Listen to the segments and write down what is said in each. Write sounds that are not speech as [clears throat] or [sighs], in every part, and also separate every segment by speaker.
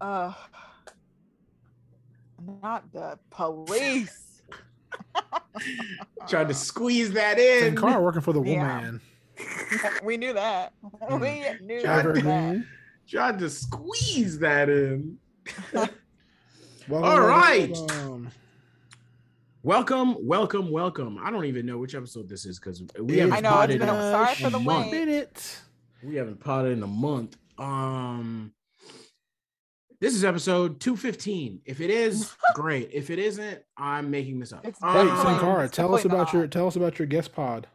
Speaker 1: Uh, not the police.
Speaker 2: Tried to squeeze that in.
Speaker 3: Car working for the
Speaker 1: Yeah.
Speaker 3: woman. [laughs]
Speaker 1: we knew that. We knew
Speaker 3: Trevor
Speaker 1: that.
Speaker 3: Green.
Speaker 2: Tried to squeeze that in. [laughs]
Speaker 3: Welcome,
Speaker 2: All right.
Speaker 3: welcome.
Speaker 2: Welcome, welcome, welcome. I don't even know which episode this is because we haven't
Speaker 1: I know,
Speaker 2: potted
Speaker 1: been
Speaker 2: in
Speaker 1: a-
Speaker 2: a
Speaker 1: sorry for the
Speaker 2: month.
Speaker 1: wait.
Speaker 3: Minute.
Speaker 2: We haven't potted in a month. Um, this is episode two fifteen. If it is, [laughs] great. If it isn't, I'm making this up.
Speaker 1: It's
Speaker 3: Wait,
Speaker 1: Um,
Speaker 3: Sankara,
Speaker 1: it's
Speaker 3: tell us
Speaker 1: definitely
Speaker 3: about your tell us about your guest pod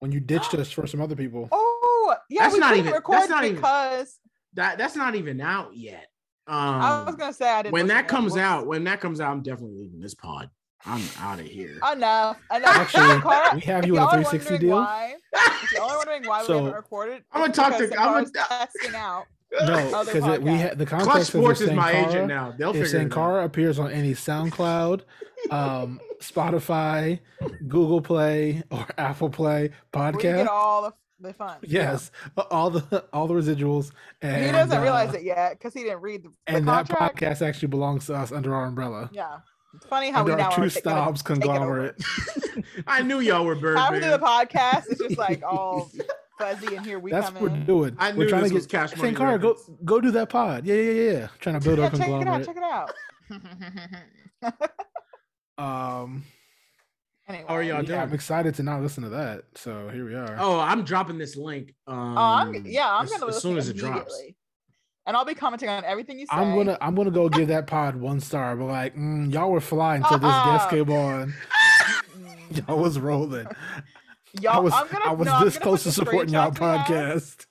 Speaker 3: when you ditched [gasps] us for some other people.
Speaker 1: Oh, yeah,
Speaker 2: That's
Speaker 1: we
Speaker 2: not
Speaker 1: couldn't
Speaker 2: even-
Speaker 1: record
Speaker 2: that's not even-
Speaker 1: because
Speaker 2: that that's not even out yet. Um,
Speaker 1: I was gonna say I didn't.
Speaker 2: when that comes
Speaker 1: Whoops.
Speaker 2: out, when that comes out, I'm definitely leaving this pod. I'm out of here.
Speaker 1: enough, [laughs] enough.
Speaker 3: Actually,
Speaker 1: Sankara,
Speaker 3: we have you on a 360 deal.
Speaker 1: Why, if y'all are [laughs] wondering why
Speaker 3: So-
Speaker 1: we haven't recorded,
Speaker 2: I'm gonna talk to-
Speaker 1: because
Speaker 2: I'm gonna-
Speaker 1: Sankara's testing out.
Speaker 3: No, [laughs] because we
Speaker 1: podcast.
Speaker 3: had the
Speaker 2: Clutch
Speaker 3: context
Speaker 2: Sports
Speaker 3: of
Speaker 2: is my
Speaker 3: Sankara,
Speaker 2: agent now. They'll
Speaker 3: If
Speaker 2: figure it out.
Speaker 3: Sankara appears on any SoundCloud, um, Spotify, Google Play, or Apple Play
Speaker 1: We
Speaker 3: podcast,
Speaker 1: get all the, the fun.
Speaker 3: yes, all the all the residuals, and
Speaker 1: He doesn't
Speaker 3: uh,
Speaker 1: realize it yet because he didn't read the, the
Speaker 3: And that podcast actually belongs to us under our umbrella,
Speaker 1: Yeah, it's funny how
Speaker 3: under
Speaker 1: we now
Speaker 3: our
Speaker 1: are
Speaker 3: True
Speaker 1: ta- gonna
Speaker 3: Stops
Speaker 1: take it over.
Speaker 3: conglomerate. [laughs]
Speaker 2: I knew y'all were bird
Speaker 1: How we do the podcast? It's just like [laughs] all fuzzy, and here we
Speaker 3: That's
Speaker 1: come
Speaker 3: what we're
Speaker 1: in.
Speaker 3: doing.
Speaker 2: I
Speaker 3: we're
Speaker 2: knew
Speaker 3: trying
Speaker 2: this
Speaker 3: to
Speaker 2: was
Speaker 3: get
Speaker 2: Cash Money
Speaker 3: Sankara, go
Speaker 2: Records.
Speaker 3: go do that pod. Yeah, yeah, yeah, yeah. Trying to build
Speaker 1: Yeah,
Speaker 3: our
Speaker 1: check it out.
Speaker 3: conglomerate.
Speaker 1: Check it out.
Speaker 3: Um,
Speaker 1: anyway,
Speaker 2: How are y'all
Speaker 3: yeah, I'm excited to not listen to that. So here we are.
Speaker 2: Oh, I'm dropping this link. Um,
Speaker 1: Oh, I'm yeah, I'm
Speaker 2: as,
Speaker 1: gonna
Speaker 2: as soon as it drops.
Speaker 1: and I'll be commenting on everything you say.
Speaker 3: I'm gonna I'm gonna go give that pod one star. But like, mm, y'all were flying until this guest
Speaker 1: Uh-uh. [laughs]
Speaker 3: came on. [laughs] Y'all was rolling.
Speaker 1: Y'all,
Speaker 3: I was
Speaker 1: I'm gonna,
Speaker 3: I was
Speaker 1: no, I'm
Speaker 3: this
Speaker 1: gonna
Speaker 3: close to supporting y'all
Speaker 1: screenshots have.
Speaker 3: podcast.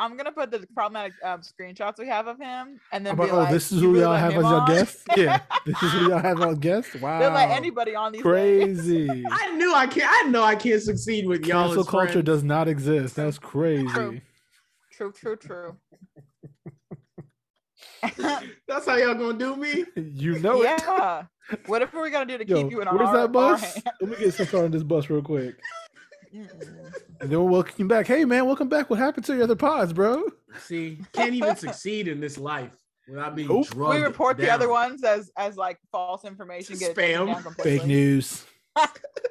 Speaker 1: I'm gonna put the problematic um, screenshots we have of him, and then
Speaker 3: I'm like,
Speaker 1: be
Speaker 3: oh,
Speaker 1: like,
Speaker 3: this is who y'all have as your guest. [laughs] Yeah, this is who y'all have as your guest. [laughs] Wow,
Speaker 1: They'll let anybody on these
Speaker 3: crazy. [laughs]
Speaker 2: I knew I can't. I know I can't succeed with y'all.
Speaker 3: Cancel culture
Speaker 2: friends.
Speaker 3: does not exist. That's crazy.
Speaker 1: True. True, true, true. [laughs]
Speaker 2: That's how y'all gonna do me.
Speaker 3: You know it.
Speaker 1: yeah. Whatever we're gonna do to
Speaker 3: Yo,
Speaker 1: keep you in our
Speaker 3: where's that bus? [laughs] Let me get some car on this bus real quick.
Speaker 1: Mm-mm.
Speaker 3: And then we'll welcome you back. Hey man, welcome back. What happened to your other pods, bro?
Speaker 2: See, can't even succeed in this life without being
Speaker 3: Nope.
Speaker 2: drugged.
Speaker 1: we report the other ones as as like false information. Get
Speaker 2: Spam.
Speaker 3: Fake news. [laughs]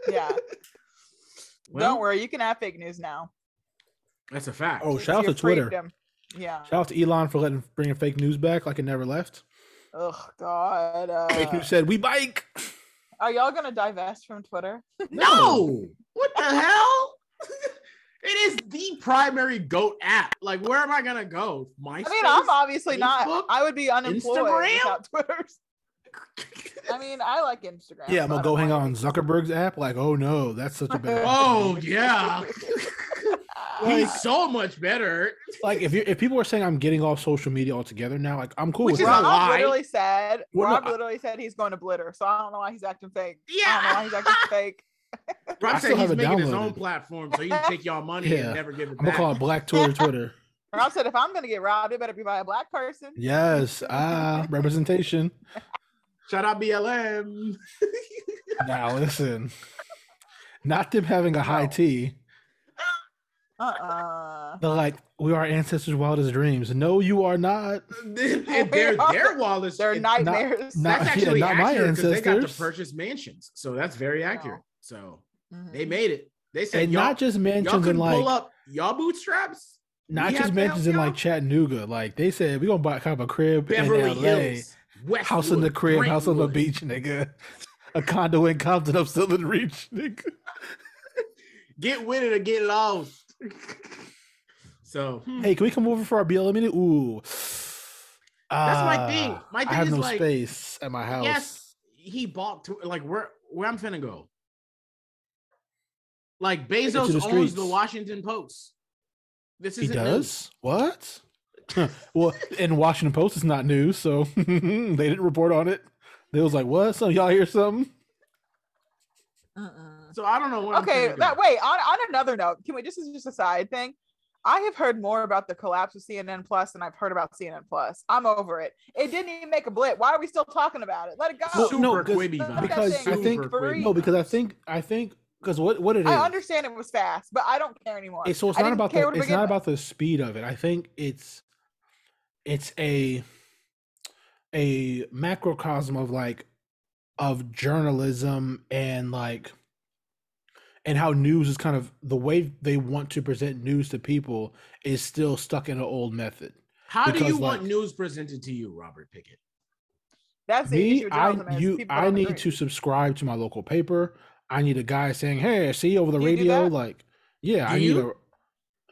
Speaker 1: Yeah.
Speaker 2: Well,
Speaker 1: Don't worry, you can have fake news now.
Speaker 2: That's a fact.
Speaker 3: Oh, shout out to Twitter.
Speaker 1: freedom. Yeah.
Speaker 3: Shout out to Elon for letting bringing fake news back like it never left.
Speaker 1: Oh God. Uh,
Speaker 3: Fake news said we bike.
Speaker 1: are y'all gonna divest from Twitter? [laughs]
Speaker 2: No, what the hell? it is the primary goat app. Like, where am I gonna go? My.
Speaker 1: I mean, I'm obviously
Speaker 2: Facebook,
Speaker 1: not. I would be unemployed
Speaker 2: Instagram?
Speaker 1: without Twitter. [laughs] I mean, I like Instagram.
Speaker 3: Yeah, I'm gonna go hang out on Zuckerberg's app. Like, oh no, that's such a bad. [laughs]
Speaker 2: Oh yeah,
Speaker 1: it.
Speaker 2: he's so much better.
Speaker 3: like if you if people are saying I'm getting off social media altogether now, like I'm cool
Speaker 2: Which
Speaker 3: with
Speaker 2: is a
Speaker 3: that.
Speaker 2: lie.
Speaker 1: Rob literally said.
Speaker 3: Well, no,
Speaker 1: Rob
Speaker 3: I-
Speaker 1: literally said he's going to Blitter, so I don't know why he's acting fake. Yeah, I don't know why he's acting [laughs] fake.
Speaker 2: Rob said he's
Speaker 3: have it
Speaker 2: making his own platform so he can take y'all money
Speaker 3: Yeah.
Speaker 2: and never give it
Speaker 3: I'm gonna call it Black Twitter [laughs] Twitter.
Speaker 1: Rob said, if I'm going to get robbed, it better be by a black person.
Speaker 3: Yes, ah, [laughs] representation.
Speaker 2: Shout out BLM.
Speaker 3: Now listen, not them having a high
Speaker 1: No.
Speaker 3: T.
Speaker 1: Uh-uh.
Speaker 3: They're like, we are ancestors' wildest dreams. No, you are not. [laughs] [laughs]
Speaker 2: they're their Wallace.
Speaker 1: They're
Speaker 2: it-
Speaker 1: nightmares.
Speaker 3: not-
Speaker 2: That's
Speaker 3: yeah,
Speaker 2: actually
Speaker 3: not my
Speaker 2: accurate because they got to purchase mansions, so that's very accurate. So
Speaker 1: Mhm.
Speaker 2: they made it. They said
Speaker 3: And not just
Speaker 2: y'all
Speaker 3: mansions in like,
Speaker 2: pull up y'all bootstraps.
Speaker 3: not
Speaker 2: we
Speaker 3: just
Speaker 2: have to
Speaker 3: mansions in like
Speaker 2: y'all?
Speaker 3: Chattanooga. Like they said, we gonna buy kind of a crib
Speaker 2: Beverly
Speaker 3: in LA,
Speaker 2: Hills, Westwood,
Speaker 3: house in the crib, house on the beach, nigga. A condo in Compton up Southern Reach, nigga. [laughs]
Speaker 2: Get with it or get lost. [laughs] so hmm,
Speaker 3: Hey, can we come over for our BLM meeting? Ooh.
Speaker 2: That's my thing.
Speaker 3: Ah,
Speaker 2: My
Speaker 3: I
Speaker 2: thing
Speaker 3: have
Speaker 2: is
Speaker 3: no
Speaker 2: like,
Speaker 3: space at my house.
Speaker 2: yes, he bought to like where where I'm finna go. Like Bezos
Speaker 3: the
Speaker 2: owns the. Washington Post. This
Speaker 3: He
Speaker 2: isn't
Speaker 3: does? What? [laughs] well, in Washington Post, it's not news, so [laughs] they didn't report on it. They was like, "What? So y'all hear something?"
Speaker 1: Mm-mm.
Speaker 2: News. So I don't know. Where
Speaker 1: Okay,
Speaker 2: I'm
Speaker 1: that
Speaker 2: go.
Speaker 1: wait. On, on another note, can we? This is just a side thing. I have heard more about the collapse of CNN Plus than I've heard about CNN Plus. I'm over it. It didn't even make a blip. Why are we still talking about it? Let it go.
Speaker 3: Well,
Speaker 2: Super
Speaker 3: no, 'cause-
Speaker 2: Quibi
Speaker 1: Let
Speaker 2: vibes.
Speaker 1: that
Speaker 3: because
Speaker 1: thing
Speaker 3: I think-
Speaker 2: Super
Speaker 3: No, because I think I think because what what it is.
Speaker 1: I understand it was fast, but I don't care anymore.
Speaker 3: It's, so it's
Speaker 1: I
Speaker 3: not about the it's not
Speaker 1: with.
Speaker 3: about the speed of it. I think it's it's a a macrocosm of like of journalism and like and how news is kind of the way they want to present news to people is still stuck in an old method.
Speaker 2: How do
Speaker 3: Because,
Speaker 2: you want news presented to you, Robert Pickett?
Speaker 1: That's
Speaker 3: Me,
Speaker 1: issue with journalism
Speaker 3: I you I need
Speaker 1: agree.
Speaker 3: to subscribe to my local paper. I need a guy saying, "Hey, I see you over the
Speaker 1: do
Speaker 3: radio."
Speaker 1: that?
Speaker 3: Like, yeah,
Speaker 2: Do
Speaker 3: I need
Speaker 2: you?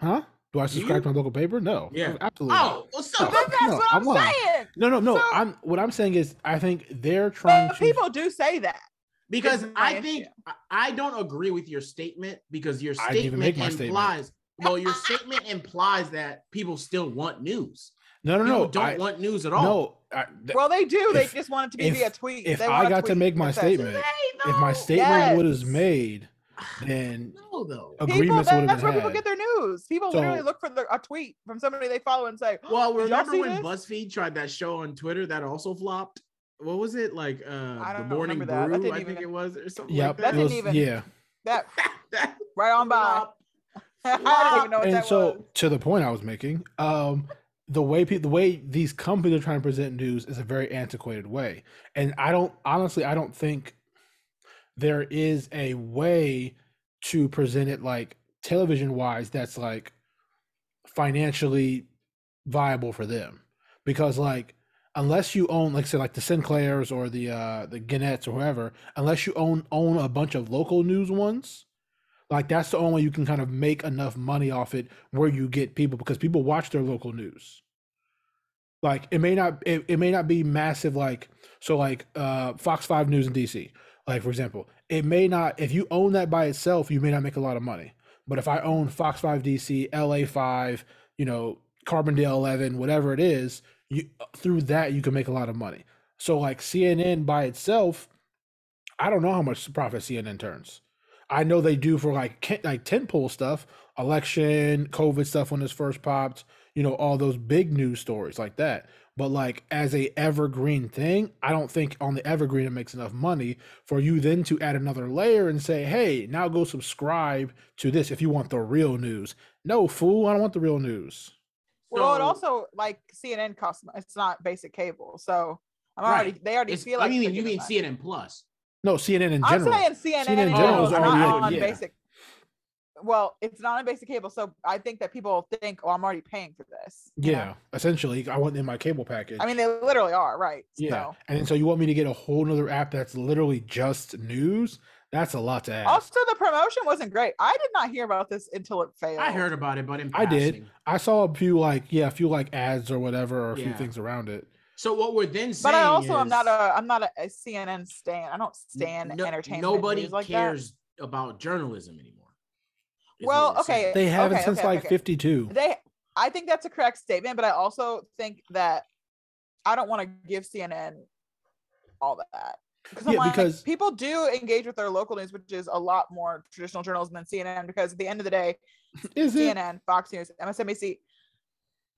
Speaker 3: a. Huh? Do I
Speaker 2: Do
Speaker 3: subscribe to my local paper? No.
Speaker 2: Yeah.
Speaker 3: absolutely. Oh, not.
Speaker 2: Oh, what's
Speaker 3: No.
Speaker 2: up?
Speaker 1: That's
Speaker 3: No,
Speaker 1: what I'm,
Speaker 3: I'm lying.
Speaker 1: saying.
Speaker 3: No, no, no.
Speaker 1: So-
Speaker 3: I'm what I'm saying is I think they're trying
Speaker 1: But
Speaker 3: to
Speaker 1: people do say that.
Speaker 2: Because
Speaker 1: This is my
Speaker 2: I think
Speaker 1: issue.
Speaker 2: I- I don't agree with your statement because your
Speaker 3: I make
Speaker 2: statement
Speaker 3: my statement.
Speaker 2: implies well, your statement implies that people still want news.
Speaker 3: No, no,
Speaker 2: People
Speaker 3: no.
Speaker 2: don't
Speaker 3: I,
Speaker 2: want news at all.
Speaker 3: no. I, th-
Speaker 1: Well, they do. They just want it to be
Speaker 3: if-
Speaker 1: via tweet.
Speaker 3: if
Speaker 1: They
Speaker 3: I got to make my
Speaker 1: that says-
Speaker 3: statement,
Speaker 2: Hey,
Speaker 3: if my
Speaker 2: though.
Speaker 3: statement was
Speaker 1: Yes.
Speaker 3: made, [sighs] then
Speaker 2: no though.
Speaker 3: a-
Speaker 1: People,
Speaker 3: agreements would've
Speaker 1: that's
Speaker 3: been
Speaker 1: where people get their news. People
Speaker 3: So-
Speaker 1: literally look for the, a tweet from somebody they follow and say,
Speaker 2: Well,
Speaker 1: Did y'all
Speaker 2: remember when
Speaker 1: this?
Speaker 2: BuzzFeed tried that show on Twitter that also flopped? What was it like? Uh,
Speaker 1: I
Speaker 2: the
Speaker 1: don't
Speaker 2: morning
Speaker 1: remember that. That
Speaker 2: brew,
Speaker 1: didn't
Speaker 2: I think
Speaker 1: even-
Speaker 2: it was, or something
Speaker 3: yep,
Speaker 2: like
Speaker 1: That
Speaker 2: that.
Speaker 1: didn't
Speaker 3: was,
Speaker 1: even-
Speaker 3: yeah.
Speaker 1: that
Speaker 2: That- [laughs]
Speaker 1: right on by. [laughs] I don't even know what
Speaker 3: and so
Speaker 1: was.
Speaker 3: to the point I was making, um, the way people, the way these companies are trying to present news is a very antiquated way, and I don't honestly, I don't think there is a way to present it like television wise that's like financially viable for them, because like unless you own, like say, like the Sinclairs or the uh the Gannett's or whoever, unless you own own a bunch of local news ones like that's the only way you can kind of make enough money off it where you get people because people watch their local news. Like it may not it, it may not be massive like so like uh fox 5 news in dc like for example it may not if you own that by itself you may not make a lot of money. But if i own fox 5 dc la 5 you know carbondale 11 whatever it is you through that you can make a lot of money so like cnn by itself i don't know how much profit cnn turns I know they do for like like tentpole stuff, election, COVID stuff when this first popped, you know, all those big news stories like that. But like as a evergreen thing, I don't think on the evergreen it makes enough money for you then to add another layer and say, hey, now go subscribe to this if you want the real news. No, fool, I don't want the real news.
Speaker 1: Well, it also like CNN costs. It's not basic cable, so I'm
Speaker 2: Right.
Speaker 1: already. They already
Speaker 2: It's-
Speaker 1: feel like.
Speaker 2: I mean, you mean
Speaker 1: that.
Speaker 2: CNN Plus?
Speaker 3: No, CNN in general.
Speaker 1: I'm
Speaker 3: general.
Speaker 1: saying CNN,
Speaker 3: CNN
Speaker 1: in
Speaker 2: in
Speaker 1: general,
Speaker 2: general is
Speaker 1: not
Speaker 2: already
Speaker 1: on
Speaker 3: on- yeah.
Speaker 1: basic. Well, it's not on basic cable, so I think that people think, "Oh, I'm already paying for this." you know?
Speaker 3: yeah, essentially, I want in my cable package.
Speaker 1: I mean, they literally are right.
Speaker 3: yeah,
Speaker 1: So.
Speaker 3: and so you want me to get a whole nother app that's literally just news? That's a lot to ask.
Speaker 1: Also, the promotion wasn't great. I did not hear about this until it failed.
Speaker 2: I heard about it, but in
Speaker 3: I did. I saw a few like yeah, a few like ads or whatever, or a few
Speaker 2: Yeah.
Speaker 3: things around it.
Speaker 2: So what we're then saying
Speaker 1: but I also am not a I'm not a, a CNN stan. I don't stand
Speaker 2: no-
Speaker 1: entertainment.
Speaker 2: Nobody
Speaker 1: news like that.
Speaker 2: cares about journalism anymore. is what
Speaker 1: Well,
Speaker 2: we're saying.
Speaker 1: okay.
Speaker 3: They haven't
Speaker 1: okay,
Speaker 3: since
Speaker 1: okay,
Speaker 3: like
Speaker 1: okay.
Speaker 3: 52.
Speaker 1: They, I think that's a correct statement, but I also think that I don't want to give CNN all that. Because, I'm
Speaker 3: Yeah,
Speaker 1: like,
Speaker 3: because-
Speaker 1: people do engage with their local news, which is a lot more traditional journalism than CNN. Because at the end of the day, [laughs]
Speaker 3: Is it?
Speaker 1: CNN, Fox News, MSNBC,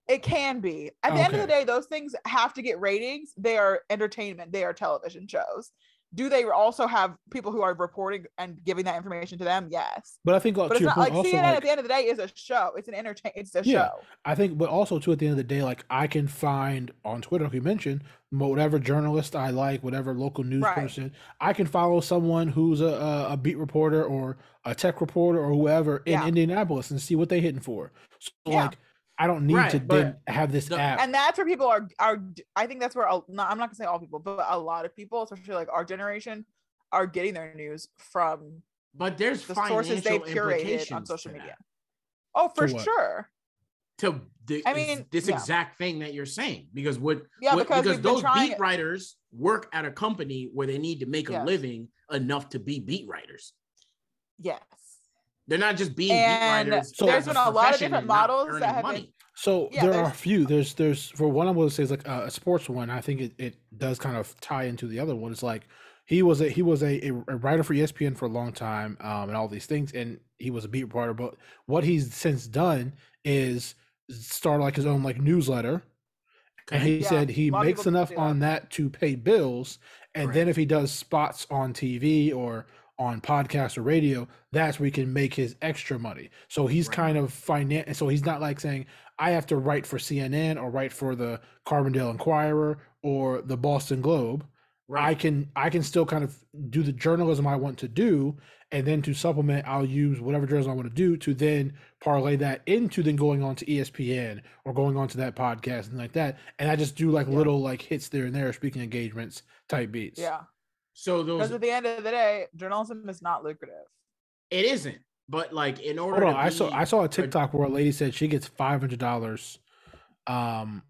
Speaker 1: it can be. At the end of the day, those things have to get ratings. They are entertainment. They are television shows. Do they also have people who are reporting and giving that information to them? Yes.
Speaker 3: But I think uh,
Speaker 1: But it's not like CNN
Speaker 3: like,
Speaker 1: at the end of the day is a show. It's an entertain. It's a
Speaker 3: Yeah.
Speaker 1: show.
Speaker 3: I think, but also too at the end of the day, like I can find on Twitter, like you mentioned, whatever journalist I like, whatever local news
Speaker 1: Right.
Speaker 3: person, I can follow someone who's a, a, a beat reporter or a tech reporter or whoever in
Speaker 1: Yeah.
Speaker 3: Indianapolis and see what they're hitting for. So
Speaker 1: Yeah.
Speaker 3: like, I don't need
Speaker 2: Right,
Speaker 3: to
Speaker 2: but
Speaker 3: then have this
Speaker 2: the-
Speaker 3: app.
Speaker 1: and that's where people are are i think that's where a- not, i'm not gonna say all people but a lot of people especially like our generation are getting their news from
Speaker 2: but there's
Speaker 1: the sources they've curated on social media oh for
Speaker 3: To
Speaker 1: sure
Speaker 2: to the,
Speaker 1: I mean,
Speaker 2: this
Speaker 1: yeah.
Speaker 2: exact thing that you're saying because what,
Speaker 1: Yeah,
Speaker 2: what-
Speaker 1: because we've
Speaker 2: those
Speaker 1: trying
Speaker 2: beat
Speaker 1: it.
Speaker 2: writers work at a company where they need to make a
Speaker 1: Yes.
Speaker 2: living enough to be beat writers
Speaker 1: yes
Speaker 2: they're not just being
Speaker 1: And
Speaker 2: beat writers
Speaker 3: So-
Speaker 1: there's been a lot of different models that
Speaker 2: earning
Speaker 1: have been-
Speaker 2: money.
Speaker 3: So
Speaker 1: Yeah,
Speaker 3: there are a few. There's there's for one I will say is like a, a sports one. I think it, it does kind of tie into the other one. It's like he was a he was a, a, a writer for ESPN for a long time, um, and all these things, and he was a beat reporter. But what he's since done is start like his own like newsletter, and he
Speaker 1: Yeah,
Speaker 3: said he
Speaker 1: a lot of
Speaker 3: makes enough
Speaker 1: that.
Speaker 3: on that to pay bills, and then if he does spots on TV or on podcast or radio, that's where he can make his extra money. So he's
Speaker 2: Right.
Speaker 3: kind of finan So he's not like saying, I have to write for CNN or write for the Carbondale Inquirer or the Boston Globe. I can I can still kind of do the journalism I want to do, and then to supplement, I'll use whatever journalism I want to do to then parlay that into then going on to ESPN or going on to that podcast and like that. And I just do like
Speaker 1: Yeah.
Speaker 3: little like hits there and there, speaking engagements type beats.
Speaker 1: Yeah.
Speaker 2: So those Because
Speaker 1: at the end of the day, journalism is not lucrative.
Speaker 2: it isn't. But like in order
Speaker 3: Hold on,
Speaker 2: to
Speaker 3: I saw I saw a TikTok where a lady said she gets five hundred dollars, um,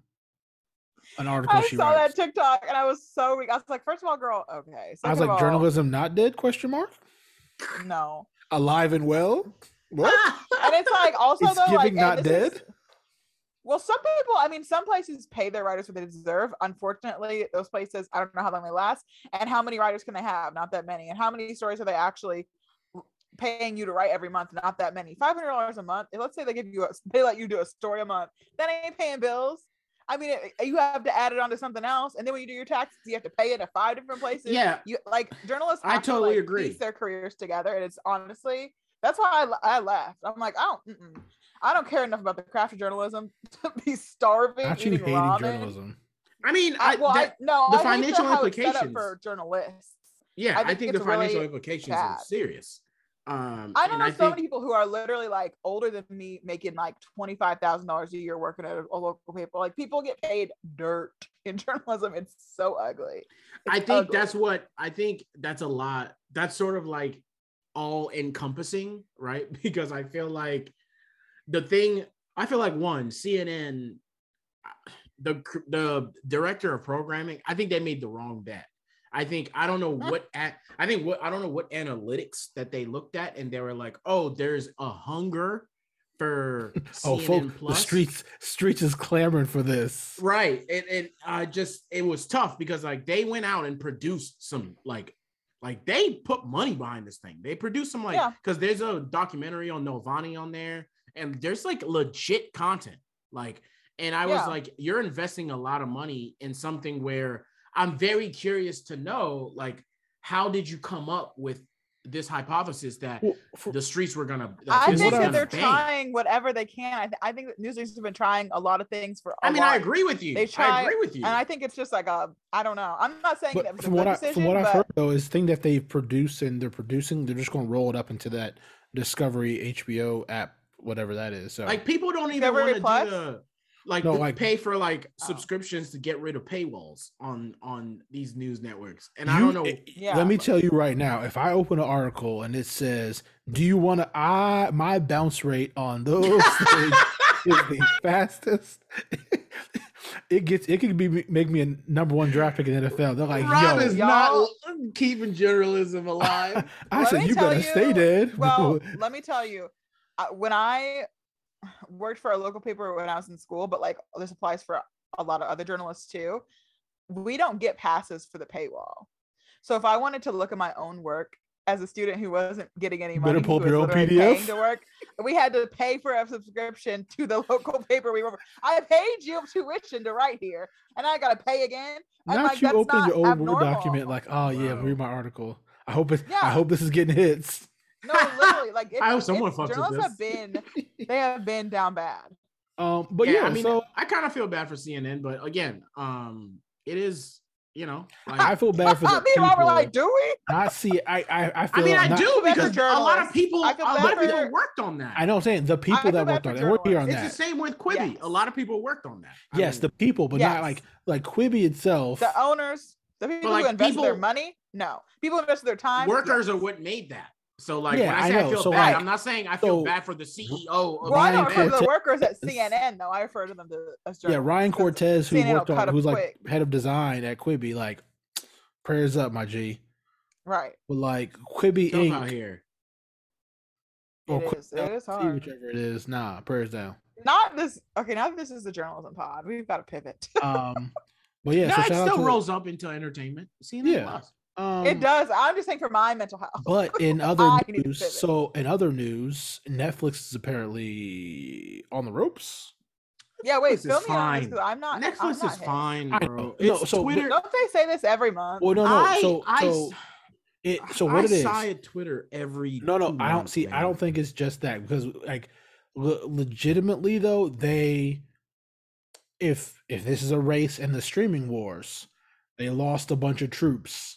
Speaker 3: an article she wrote,
Speaker 1: I
Speaker 3: she
Speaker 1: saw
Speaker 3: writes.
Speaker 1: that TikTok and I was so weak. I was like, first of all, girl, okay.
Speaker 3: I was like,
Speaker 1: all,
Speaker 3: journalism not dead? Question mark.
Speaker 1: No.
Speaker 3: Alive and well. What? [laughs]
Speaker 1: And it's like also
Speaker 3: It's
Speaker 1: though, like
Speaker 3: giving
Speaker 1: and
Speaker 3: not
Speaker 1: this is-
Speaker 3: dead?
Speaker 1: Well, some people, I mean, some places pay their writers what they deserve. Unfortunately, those places, I don't know how long they last, and how many writers can they have? Not that many. And how many stories are they actually paying you to write every month? Not that many. Five hundred dollars a month. Let's say they give you a, they let you do a story a month. That ain't paying bills. I mean, it- you have to add it onto something else, and then when you do your taxes, you have to pay it at five different places.
Speaker 2: yeah,
Speaker 1: you like journalists.
Speaker 2: I
Speaker 1: have to,
Speaker 2: totally
Speaker 1: like,
Speaker 2: agree.
Speaker 1: Piece their careers together, and it's honestly that's why I, I left. I'm like, I don't, mm-mm. I don't care enough about the craft of journalism [laughs] to be starving,
Speaker 3: Not you
Speaker 1: eating
Speaker 3: hating
Speaker 1: ramen.
Speaker 3: journalism.
Speaker 2: I mean,
Speaker 1: I,
Speaker 2: I,
Speaker 1: well,
Speaker 2: that-
Speaker 1: I, no,
Speaker 2: the
Speaker 1: I hate
Speaker 2: financial
Speaker 1: how it's set up
Speaker 2: implications-
Speaker 1: for journalists.
Speaker 2: yeah,
Speaker 1: I
Speaker 2: I
Speaker 1: think
Speaker 2: think, the financial
Speaker 1: really
Speaker 2: implications
Speaker 1: bad.
Speaker 2: are serious. Um,
Speaker 1: I know
Speaker 2: and I
Speaker 1: so
Speaker 2: think
Speaker 1: many people who are literally like older than me, making like twenty five thousand dollars a year working at a, a local paper. Like people get paid dirt [laughs] in journalism. It's so ugly.
Speaker 2: I think
Speaker 1: ugly.
Speaker 2: that's what I think that's a lot. That's sort of like all encompassing, right? [laughs] Because I feel like the thing I feel like one CNN, uh, the the director of programming, I think they made the wrong bet. I think I don't know what at I think what I don't know what analytics that they looked at and they were like, oh, there's a hunger for [laughs]
Speaker 3: Oh,
Speaker 2: CNN
Speaker 3: folk, the
Speaker 2: Plus.
Speaker 3: streets streets is clamoring for this.
Speaker 2: Right. And and I just it was tough because like they went out and produced some like like they put money behind this thing. They produced some like
Speaker 1: Yeah.
Speaker 2: because there's a documentary on Navalny on there, and there's like legit content. Like, and I was like, you're investing a lot of money in something where I'm very curious to know, like, how did you come up with this hypothesis that
Speaker 3: Well, for-
Speaker 2: the streets were gonna that
Speaker 1: I think
Speaker 2: was
Speaker 3: I've-
Speaker 1: that they're
Speaker 2: bang?
Speaker 1: trying whatever they can. I, th- I think that Newsweek's have been trying a lot of things for. I
Speaker 2: I mean, I agree with you.
Speaker 1: They
Speaker 2: I
Speaker 1: try-
Speaker 2: agree with you.
Speaker 1: and I think it's just like a. I don't know. I'm not saying that
Speaker 3: but
Speaker 1: was
Speaker 3: from
Speaker 1: good
Speaker 3: what I
Speaker 1: decision,
Speaker 3: from what I've heard though is thing that they've produced and they're producing, they're just going to roll it up into that Discovery HBO app, whatever that is. So
Speaker 2: like people don't even want to do the like,
Speaker 3: No,
Speaker 2: the-
Speaker 3: like-
Speaker 2: pay for like
Speaker 1: Oh.
Speaker 2: subscriptions to get rid of paywalls on on these news networks and i don't know
Speaker 3: eh,
Speaker 1: Yeah,
Speaker 3: Let me tell you right now, if I open an article and it says, "Do you want to?" I my bounce rate on those [laughs] things is the fastest. [laughs] it gets it could be make me a number one draft pick in the NFL. They're like,
Speaker 2: Rob
Speaker 3: "Yo,
Speaker 2: is not keeping journalism [laughs] alive
Speaker 3: I
Speaker 1: Let
Speaker 3: said you
Speaker 1: tell
Speaker 3: better stay dead."
Speaker 1: well, let me tell you, when I worked for a local paper when I was in school, but like this applies for a lot of other journalists too. We don't get passes for the paywall. So if I wanted to look at my own work as a student who wasn't getting any money,
Speaker 3: better pull up your own PDF.
Speaker 1: to work, we had to pay for a subscription to the [laughs] local paper we were. I paid you tuition to write here, and I got to pay again. I'm
Speaker 3: not
Speaker 1: like,
Speaker 3: you
Speaker 1: that's
Speaker 3: open
Speaker 1: not
Speaker 3: your old Word document like, "Oh yeah, read my article." I hope it. I hope this is getting hits.
Speaker 1: No, literally, like [laughs]
Speaker 2: I hope someone fucks with
Speaker 1: journalists have
Speaker 2: this.
Speaker 1: been they have been down bad.
Speaker 3: Um, but yeah,
Speaker 2: I mean,
Speaker 3: so
Speaker 2: I kind of feel bad for CNN, but again, um, it is you know, like,
Speaker 3: I feel bad for the
Speaker 1: Me and Rob were
Speaker 3: people.
Speaker 1: like, do we?
Speaker 3: I see, I, I, I
Speaker 2: I mean, I
Speaker 3: not-
Speaker 2: do
Speaker 1: feel bad for
Speaker 2: because a lot of
Speaker 1: journalists.
Speaker 2: people,
Speaker 1: I
Speaker 2: a
Speaker 1: feel
Speaker 2: lot of people
Speaker 1: for-
Speaker 2: worked on that.
Speaker 3: I know. what I'm saying the people that worked on it, and we're here on
Speaker 2: It's
Speaker 3: that.
Speaker 2: It's the same with Quibi.
Speaker 1: Yes.
Speaker 2: A lot of people worked on that. I
Speaker 3: yes,
Speaker 2: mean,
Speaker 3: the people, but not like like Quibi itself.
Speaker 1: The owners, the people
Speaker 2: like,
Speaker 1: who invested their money, no. People who invested their time.
Speaker 2: workers
Speaker 1: yes.
Speaker 2: are what made that. So like
Speaker 3: Yeah,
Speaker 2: when I
Speaker 3: I
Speaker 2: say I,
Speaker 3: know.
Speaker 2: feel
Speaker 3: So,
Speaker 2: bad,
Speaker 3: like-
Speaker 2: I'm not saying I feel
Speaker 3: so-
Speaker 2: bad for the CEO of
Speaker 1: Well, I
Speaker 3: Ryan
Speaker 1: don't refer to the workers at CNN though. I refer to them to, as
Speaker 3: yeah, Ryan Cortez, who
Speaker 1: CNN
Speaker 3: worked
Speaker 1: on,
Speaker 3: on,
Speaker 1: 'em
Speaker 3: who's like head of design at Quibi, like prayers up, my G.
Speaker 1: Right.
Speaker 3: But like Quibi
Speaker 2: Tough out
Speaker 3: Inc.
Speaker 2: here.
Speaker 3: or
Speaker 1: It
Speaker 3: Quibi
Speaker 1: is. It is
Speaker 3: LLC,
Speaker 1: hard.
Speaker 3: whichever it is. Nah, prayers down.
Speaker 1: Not this. Okay, now that this is the journalism pod, we've got to pivot.
Speaker 3: Um, [laughs] but yeah,
Speaker 2: no,
Speaker 3: so
Speaker 2: it still
Speaker 3: to-
Speaker 2: rolls up into entertainment. CNN
Speaker 3: Yeah.
Speaker 2: Plus.
Speaker 3: Um,
Speaker 1: it does. I'm just saying for my mental health.
Speaker 3: But [laughs] in other
Speaker 1: I need to
Speaker 3: news, so in other news, Netflix is apparently on the ropes.
Speaker 1: Yeah, wait,
Speaker 2: Netflix is
Speaker 1: fill me on this
Speaker 2: fine.
Speaker 1: because I'm not. I'm
Speaker 2: Netflix
Speaker 1: not
Speaker 2: is
Speaker 1: hip.
Speaker 2: fine,
Speaker 3: I
Speaker 2: bro.
Speaker 3: know. No, so-
Speaker 2: Twitter.
Speaker 1: Don't they say this every month?
Speaker 3: Well, no, no.
Speaker 2: I-
Speaker 3: so,
Speaker 2: I
Speaker 3: so It so what
Speaker 2: I
Speaker 3: it is?
Speaker 2: side Twitter every.
Speaker 3: No, no,
Speaker 2: two
Speaker 3: I don't
Speaker 2: months,
Speaker 3: see. I don't think it's just that because, like, le- legitimately though, they, if if this is a race in the streaming wars, they lost a bunch of troops,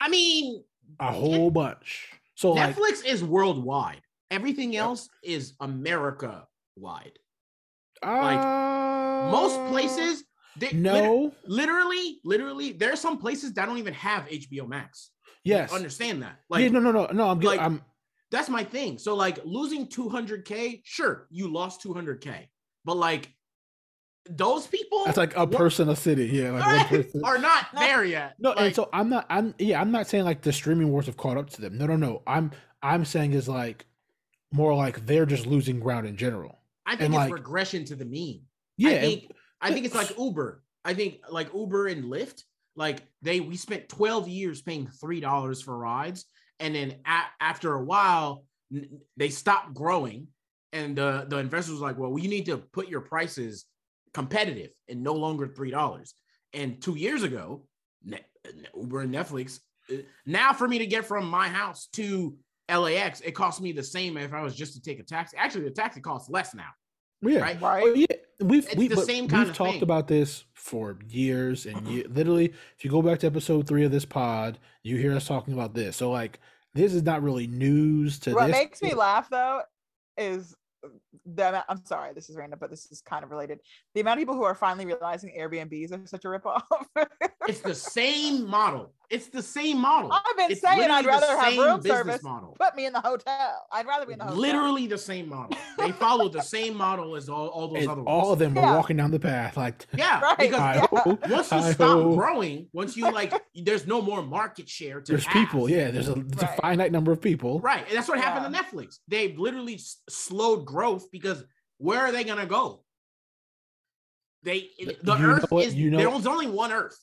Speaker 2: I mean,
Speaker 3: a whole bunch. So like,
Speaker 2: Netflix is worldwide. Everything else is America wide.
Speaker 3: uh,
Speaker 2: Most places, they,
Speaker 3: no,
Speaker 2: literally, literally, there are some places that don't even have HBO Max.
Speaker 3: yes,
Speaker 2: Understand that? Like,
Speaker 3: yeah, no, no, no, no. I'm
Speaker 2: like-
Speaker 3: like, I'm
Speaker 2: that's my thing. So, like, losing 200K, sure, you lost 200K, but like, those people
Speaker 3: that's like a
Speaker 2: what-
Speaker 3: person, a city, yeah, like one
Speaker 2: right, [laughs]
Speaker 3: person.
Speaker 2: are not there yet.
Speaker 3: No,
Speaker 2: Like,
Speaker 3: and so I'm not. I'm yeah. I'm not saying like the streaming wars have caught up to them. No, no, no. I'm I'm saying is like more like they're just losing ground in general.
Speaker 2: I think
Speaker 3: and,
Speaker 2: it's
Speaker 3: like-
Speaker 2: regression to the mean.
Speaker 3: Yeah,
Speaker 2: I
Speaker 3: and-
Speaker 2: think I think it's like Uber. I think like Uber and Lyft, like they we spent 12 years paying three dollars for rides, and then a- after a while n- they stopped growing, and the the investors was like, well, you need to put your prices competitive and no longer three dollars. And two years ago, Ne- Uber and Netflix. uh, Now for me to get from my house to LAX, it costs me the same if I was just to take a taxi. Actually, the taxi costs less now,
Speaker 3: yeah.
Speaker 2: right?
Speaker 1: Right.
Speaker 3: Oh, yeah, we've
Speaker 2: It's
Speaker 3: we
Speaker 2: the same kind
Speaker 3: we've
Speaker 2: of
Speaker 3: talked
Speaker 2: thing.
Speaker 3: about this for years and ye- literally, if you go back to episode three of this pod, you hear us talking about this. So like, this is not really news to
Speaker 1: what
Speaker 3: this.
Speaker 1: makes me laugh though is the amount, uh, I'm sorry, this is random, but this is kind of related. The amount of people who are finally realizing Airbnbs are such a ripoff.
Speaker 2: It's the same model. It's the same model.
Speaker 1: I've been
Speaker 2: It's
Speaker 1: saying I'd rather have
Speaker 2: same
Speaker 1: room service.
Speaker 2: model.
Speaker 1: Put me in the hotel. I'd rather be in the hotel.
Speaker 2: Literally the same model. They follow the same model as all, all those
Speaker 3: And
Speaker 2: other
Speaker 3: all of them
Speaker 1: Yeah.
Speaker 3: are walking down the path like [laughs]
Speaker 2: Yeah,
Speaker 1: Right,
Speaker 2: because
Speaker 1: yeah.
Speaker 2: Once you
Speaker 3: hi-ho.
Speaker 2: stop growing, once you like, there's no more market share to
Speaker 3: There's
Speaker 2: have.
Speaker 3: people, yeah. There's a, there's
Speaker 1: Right.
Speaker 3: a finite number of people.
Speaker 2: Right, and that's what happened to Netflix. They've literally s- slowed growth because where are they gonna go? They the
Speaker 3: You
Speaker 2: Earth is
Speaker 3: You know-
Speaker 2: there's only one Earth.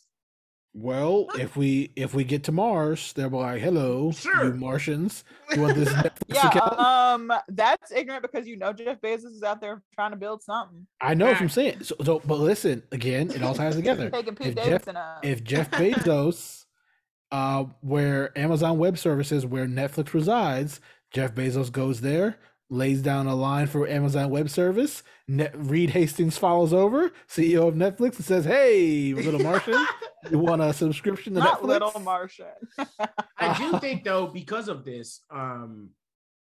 Speaker 3: Well, if we if we get to Mars, they'll be like, "Hello,
Speaker 2: Sure.
Speaker 3: you Martians, you want this [laughs] Netflix
Speaker 1: Yeah,
Speaker 3: account?"
Speaker 1: um, that's ignorant because you know Jeff Bezos is out there trying to build something.
Speaker 3: I know what I'm saying. So, so, but listen, again, it all ties together. [laughs]
Speaker 1: Taking Pete
Speaker 3: If Jeff,
Speaker 1: Davidson out.
Speaker 3: if [laughs] Jeff Bezos, uh, where Amazon Web Services, where Netflix resides, Jeff Bezos goes there, lays down a line for Amazon Web Service. Net, Reed Hastings follows over, CEO of Netflix, and says, "Hey, little Martian, [laughs] you want a subscription to
Speaker 1: Not
Speaker 3: Netflix?"
Speaker 1: little Martian. [laughs]
Speaker 2: I do think though, because of this, um,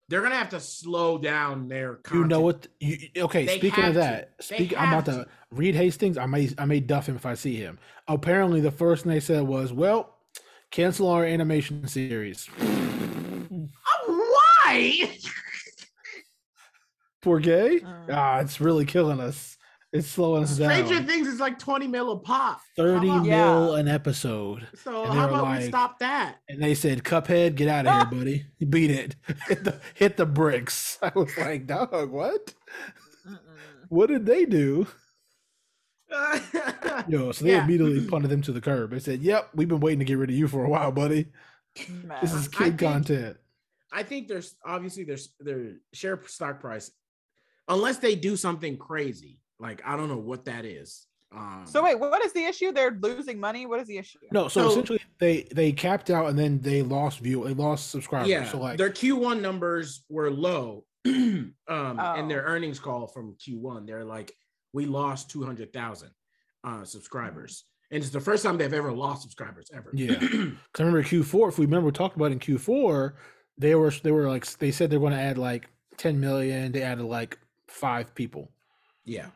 Speaker 2: they're gonna have to slow down their.
Speaker 3: You know what? You okay?
Speaker 2: They
Speaker 3: speaking of
Speaker 2: have to.
Speaker 3: that,
Speaker 2: They
Speaker 3: speak. I'm about
Speaker 2: have
Speaker 3: to Reed Hastings. I may I may duff him if I see him. Apparently, the first thing they said was, "Well, cancel our animation series." [laughs]
Speaker 2: Why?
Speaker 3: Poor gay.
Speaker 1: Mm.
Speaker 3: Ah, it's really killing us. It's slowing us
Speaker 2: Stranger
Speaker 3: down.
Speaker 2: Stranger Things is like twenty mil a pop.
Speaker 3: Thirty
Speaker 2: How about-
Speaker 1: Yeah.
Speaker 3: mil an episode,
Speaker 2: So
Speaker 3: And they
Speaker 2: how
Speaker 3: were
Speaker 2: about we stop that?
Speaker 3: and they said, "Cuphead, get out of here, [laughs] buddy. Beat it. [laughs] Hit the hit the bricks." [laughs] I was like, "Dog, what?
Speaker 1: Mm-mm.
Speaker 3: What did they do?" Yo, so they
Speaker 2: Yeah.
Speaker 3: immediately punted them to the curb. They said, "Yep, we've been waiting to get rid of you for a while, buddy. This
Speaker 1: Man.
Speaker 3: is
Speaker 2: I
Speaker 3: kid
Speaker 2: think-
Speaker 3: content."
Speaker 2: I think there's obviously there's their share stock price, unless they do something crazy. Like I don't know what that is. Um,
Speaker 1: So wait, what is the issue? They're losing money. What is the issue?
Speaker 3: No, so,
Speaker 2: So-
Speaker 3: essentially they they capped out and then they lost view, they lost subscribers.
Speaker 2: yeah,
Speaker 3: so like,
Speaker 2: their Q1 numbers were low. [clears throat] um,
Speaker 1: Oh.
Speaker 2: in their earnings call from Q1, they're like, we lost 200,000 uh, subscribers. And it's the first time they've ever lost subscribers ever.
Speaker 3: Yeah. [clears throat] Because I remember Q4, if we remember we talked about in Q4, they were they were like they said they're going to add like 10 million. They added like five people.
Speaker 2: yeah.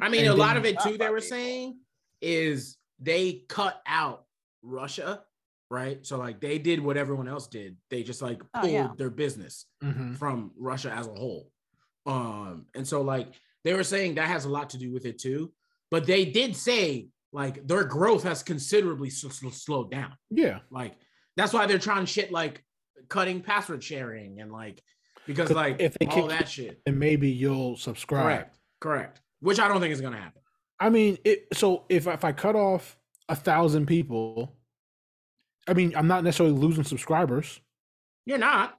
Speaker 2: I mean,
Speaker 3: And
Speaker 2: a lot of it too, they were
Speaker 1: people.
Speaker 2: saying is they cut out Russia, right? So like they did what everyone else did. They just like
Speaker 1: Oh,
Speaker 2: pulled
Speaker 1: yeah.
Speaker 2: their business
Speaker 3: Mhm.
Speaker 2: from Russia as a whole. Um, and so like they were saying that has a lot to do with it too. But they did say like their growth has considerably s- s- slowed down.
Speaker 3: Yeah.
Speaker 2: Like that's why they're trying shit like cutting password sharing and like because
Speaker 3: 'Cause
Speaker 2: like
Speaker 3: if they
Speaker 2: all that shit.
Speaker 3: And maybe you'll subscribe.
Speaker 2: Correct. Correct. Which I don't think is gonna happen.
Speaker 3: I mean, it so if if I cut off a thousand people, I mean, I'm not necessarily losing subscribers
Speaker 2: You're not.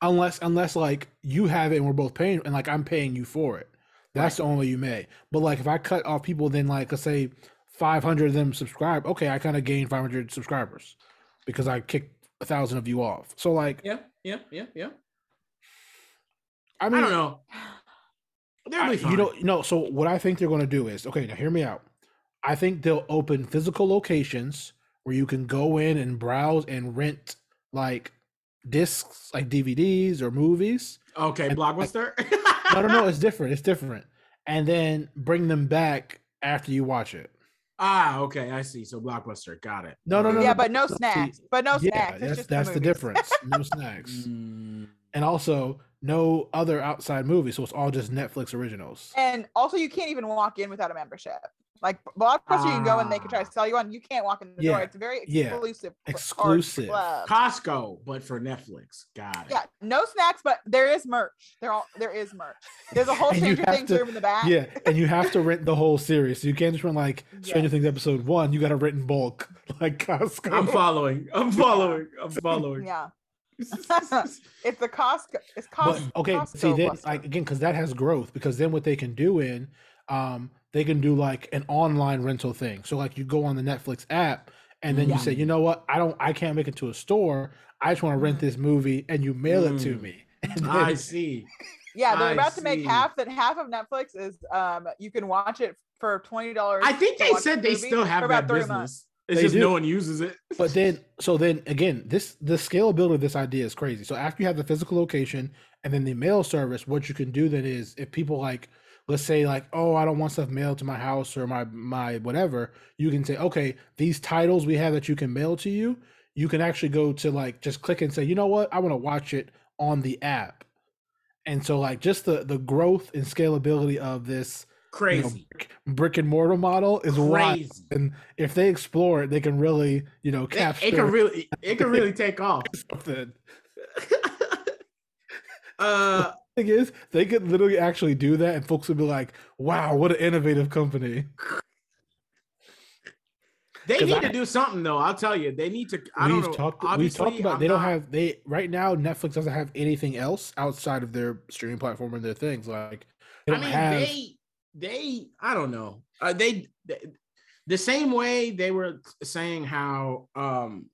Speaker 3: unless unless like you have it and we're both paying and like I'm paying you for it. That's the only way you may. But like if I cut off people, then like let's say 500 of them subscribe. Okay, I kind of gained 500 subscribers because I kicked a thousand of you off. So like,
Speaker 2: Yeah, yeah, yeah, yeah.
Speaker 3: I mean,
Speaker 2: I,
Speaker 3: mean,
Speaker 2: don't know. They'll
Speaker 3: I-
Speaker 2: be fine.
Speaker 3: you don't know, no. So what I think they're going to do is okay. Now hear me out. I think they'll open physical locations where you can go in and browse and rent like discs, like DVDs or movies.
Speaker 2: okay,
Speaker 3: and-
Speaker 2: blockbuster. [laughs]
Speaker 3: No, no, no. It's different. It's different. And then bring them back after you watch it.
Speaker 2: Ah, okay, I see. So blockbuster, got it.
Speaker 3: No, no, no,
Speaker 1: yeah,
Speaker 3: no,
Speaker 1: but no
Speaker 3: see,
Speaker 1: snacks. But no
Speaker 3: yeah,
Speaker 1: snacks. It's
Speaker 3: that's
Speaker 1: just
Speaker 3: that's the
Speaker 1: movies.
Speaker 3: difference. No [laughs] snacks,
Speaker 2: Mm,
Speaker 3: and also no other outside movies. So it's all just Netflix originals.
Speaker 1: And also, you can't even walk in without a membership. Like Blockbuster, you can go and they can try
Speaker 2: Ah.
Speaker 1: to sell you on. You can't walk in the
Speaker 3: Yeah,
Speaker 1: door. It's a very exclusive, cl- or
Speaker 3: exclusive.
Speaker 2: Costco, but for Netflix. Got it.
Speaker 1: Yeah, no snacks, but there is merch. There all there is merch. There's a whole [laughs]
Speaker 3: And you
Speaker 1: Stranger Things
Speaker 3: to-
Speaker 1: room in the back.
Speaker 3: Yeah, and you have to rent the whole series. So you can't just rent like Stranger
Speaker 1: Yes.
Speaker 3: Things episode one. You got to rent in bulk, [laughs] like Costco.
Speaker 2: I'm following. I'm following. I'm following.
Speaker 1: Yeah. It's the Costco. It's
Speaker 3: but
Speaker 1: Costco.
Speaker 3: okay,
Speaker 1: Costco
Speaker 3: see then like again because that has growth. Because then what they can do in, um, they can do like an online rental thing. So like you go on the Netflix app and then
Speaker 1: Yeah.
Speaker 3: you say, you know what, I don't, I can't make it to a store. I just want to rent
Speaker 1: Mhm.
Speaker 3: this movie, and you mail it to
Speaker 2: Mm.
Speaker 3: me. [laughs] Then-
Speaker 2: I see.
Speaker 1: yeah, they're
Speaker 2: I
Speaker 1: about to make half that half of Netflix is um you can watch it for twenty dollars.
Speaker 2: I think they said they still have that business.
Speaker 1: months.
Speaker 2: It's
Speaker 3: They
Speaker 2: just
Speaker 3: do.
Speaker 2: no one uses it.
Speaker 3: but then so then again this the scalability of this idea is crazy so after you have the physical location and then the mail service what you can do then is if people like let's say like oh i don't want stuff mailed to my house or my my whatever you can say okay these titles we have that you can mail to you you can actually go to like just click and say you know what i want to watch it on the app and so like just the the growth and scalability of this you know,
Speaker 2: Crazy.
Speaker 3: brick, and mortar model is wild and if they explore it they can really you know
Speaker 2: It,
Speaker 3: capture
Speaker 2: it can really it can really take [laughs] off.
Speaker 3: something. [laughs]
Speaker 2: Uh
Speaker 3: Thing is, they could literally actually do that, and folks would be like, "Wow, what an innovative company!"
Speaker 2: they need
Speaker 3: I-
Speaker 2: to do something though. I'll tell you. They need to I don't
Speaker 3: we've
Speaker 2: know.
Speaker 3: talked. We've talked about
Speaker 2: I'm
Speaker 3: they don't have they right now. Netflix doesn't have anything else outside of their streaming platform and their things. Like they
Speaker 2: I
Speaker 3: don't
Speaker 2: mean,
Speaker 3: have.
Speaker 2: they they I don't know. Uh, they, they the same way they were saying how um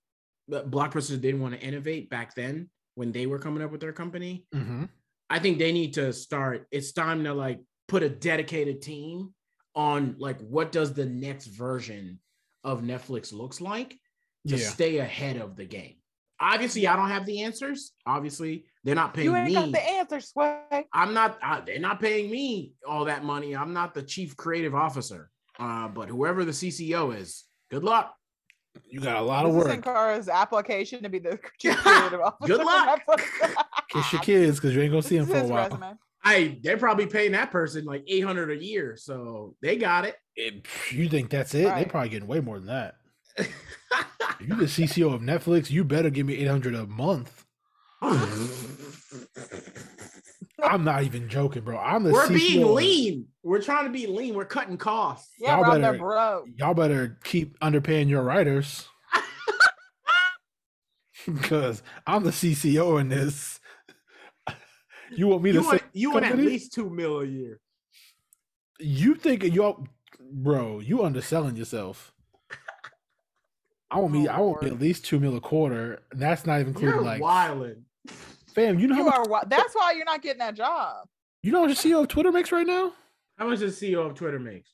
Speaker 2: blockbusters didn't want to innovate back then when they were coming up with their company.
Speaker 3: Mhm.
Speaker 2: I think they need to start. It's time to like put a dedicated team on like what does the next version of Netflix looks like to
Speaker 3: Yeah,
Speaker 2: stay ahead of the game. Obviously, I don't have the answers. Obviously, they're not paying
Speaker 1: You ain't
Speaker 2: me.
Speaker 1: got the answer, Sway.
Speaker 2: I'm not. Uh, they're not paying me all that money. I'm not the chief creative officer. Uh, but whoever the CCO is, good luck.
Speaker 3: you got a lot of
Speaker 1: This is
Speaker 3: work.
Speaker 1: Sankar's application to be the [laughs] chief creative officer.
Speaker 2: Good luck. [laughs]
Speaker 3: Kiss your kids because you ain't gonna see them for a while.
Speaker 1: resume.
Speaker 2: I they're probably paying that person like 800 a year, so they got it.
Speaker 3: It- you think that's it? They
Speaker 1: Right.
Speaker 3: probably getting way more than that. [laughs] If you the CCO of Netflix, you better give me eight hundred a month. I'm not even joking, bro. I'm the
Speaker 2: We're
Speaker 3: CCO
Speaker 2: being
Speaker 3: of-
Speaker 2: lean. We're trying to be lean. We're cutting costs.
Speaker 1: Yeah,
Speaker 3: Y'all
Speaker 1: bro,
Speaker 3: better-
Speaker 1: broke.
Speaker 3: y'all better keep underpaying your writers [laughs] because I'm the CCO in this. You want me
Speaker 2: You
Speaker 3: to
Speaker 2: want
Speaker 3: say
Speaker 2: you want at least two mil a year.
Speaker 3: you think y'all, bro? You underselling yourself. I want me.
Speaker 1: Oh,
Speaker 3: I want me at least two mil a quarter. And that's not even including
Speaker 2: You're
Speaker 3: like,
Speaker 2: wilding.
Speaker 3: fam. You know how
Speaker 1: You
Speaker 3: much,
Speaker 1: are. wi- That's why you're not getting that job.
Speaker 3: you know how much CEO of Twitter makes right now?
Speaker 2: How much does CEO of Twitter makes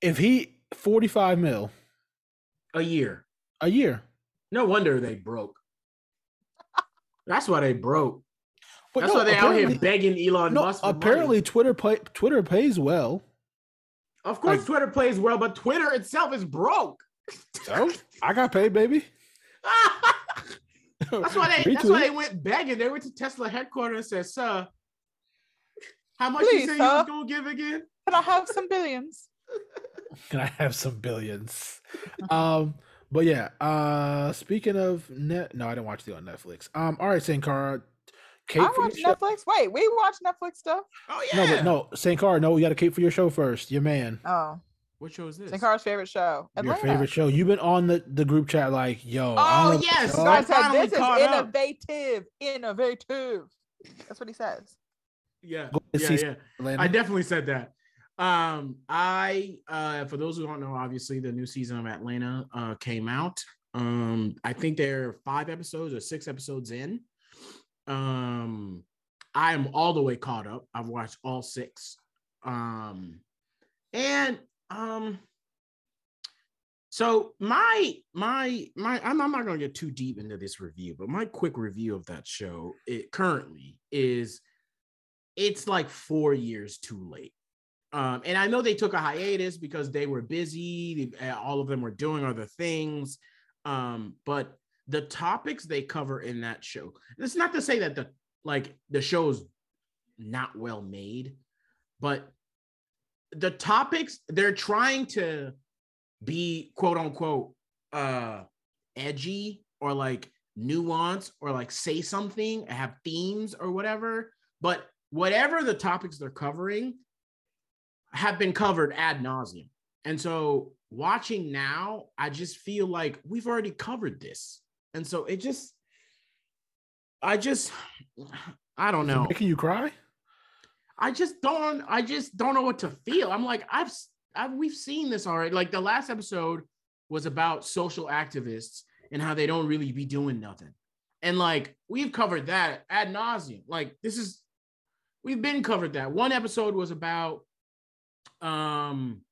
Speaker 3: If he forty five mil
Speaker 2: a year?
Speaker 3: a year,
Speaker 2: No wonder they broke. That's why they broke.
Speaker 3: but
Speaker 2: That's
Speaker 3: no,
Speaker 2: why they out here
Speaker 3: apparently-
Speaker 2: begging Elon
Speaker 3: No,
Speaker 2: Musk. For
Speaker 3: apparently
Speaker 2: money.
Speaker 3: Twitter pay, Twitter pays well.
Speaker 2: of course,
Speaker 3: like-
Speaker 2: Twitter plays well, but Twitter itself is broke.
Speaker 3: So I got paid, baby. [laughs]
Speaker 2: That's why they. That's why they went begging. They went to Tesla headquarters and said, "Sir, how much
Speaker 1: Please,
Speaker 2: you say you
Speaker 1: sir.
Speaker 2: was gonna give again?"
Speaker 1: Can I have some billions? [laughs]
Speaker 3: Can I have some billions? um, but yeah. Uh, speaking of net, no, I didn't watch the on Netflix. Um, all right, Sankara. Kate,
Speaker 1: I
Speaker 3: for
Speaker 1: watch
Speaker 3: your show-
Speaker 1: Netflix. Wait, we watch Netflix stuff.
Speaker 2: Oh yeah.
Speaker 3: No,
Speaker 2: yeah.
Speaker 3: but no, Sankara. No, we got to Kate for your show first. Your man,
Speaker 1: Oh,
Speaker 2: What show is this?
Speaker 1: Sankar's favorite show.
Speaker 3: your
Speaker 1: Atlanta.
Speaker 3: favorite show. You've been on the the group chat like, yo.
Speaker 2: Oh, yes,
Speaker 3: what
Speaker 2: I
Speaker 1: God
Speaker 3: the
Speaker 1: said
Speaker 2: finally
Speaker 1: this is
Speaker 2: caught up.
Speaker 1: innovative. Innovative. That's what he says.
Speaker 2: Yeah, yeah, yeah.
Speaker 3: Atlanta.
Speaker 2: I definitely said that. Um, I uh, for those who don't know, obviously the new season of Atlanta uh came out. Um, I think they're five episodes or six episodes in. Um, I am all the way caught up. I've watched all six. Um, and um, so my my my I'm, I'm not gonna get too deep into this review, but my quick review of that show it currently is it's like four years too late. Um, and I know they took a hiatus because they were busy. All of them were doing other things. Um, but the topics they cover in that show, it's not to say that the like the show's not well made, but the topics they're trying to be quote unquote uh edgy or like nuance or like say something, have themes or whatever. But whatever the topics they're covering have been covered ad nauseum. And so watching now, I just feel like we've already covered this. And so it just, I just, [sighs] I don't know.
Speaker 3: Making you cry?
Speaker 2: I just don't, I just don't know what to feel. I'm like, I've, I've, we've seen this already. Like the last episode was about social activists and how they don't really be doing nothing. And like we've covered that ad nauseum. Like this is, we've been covered that. One episode was about, um,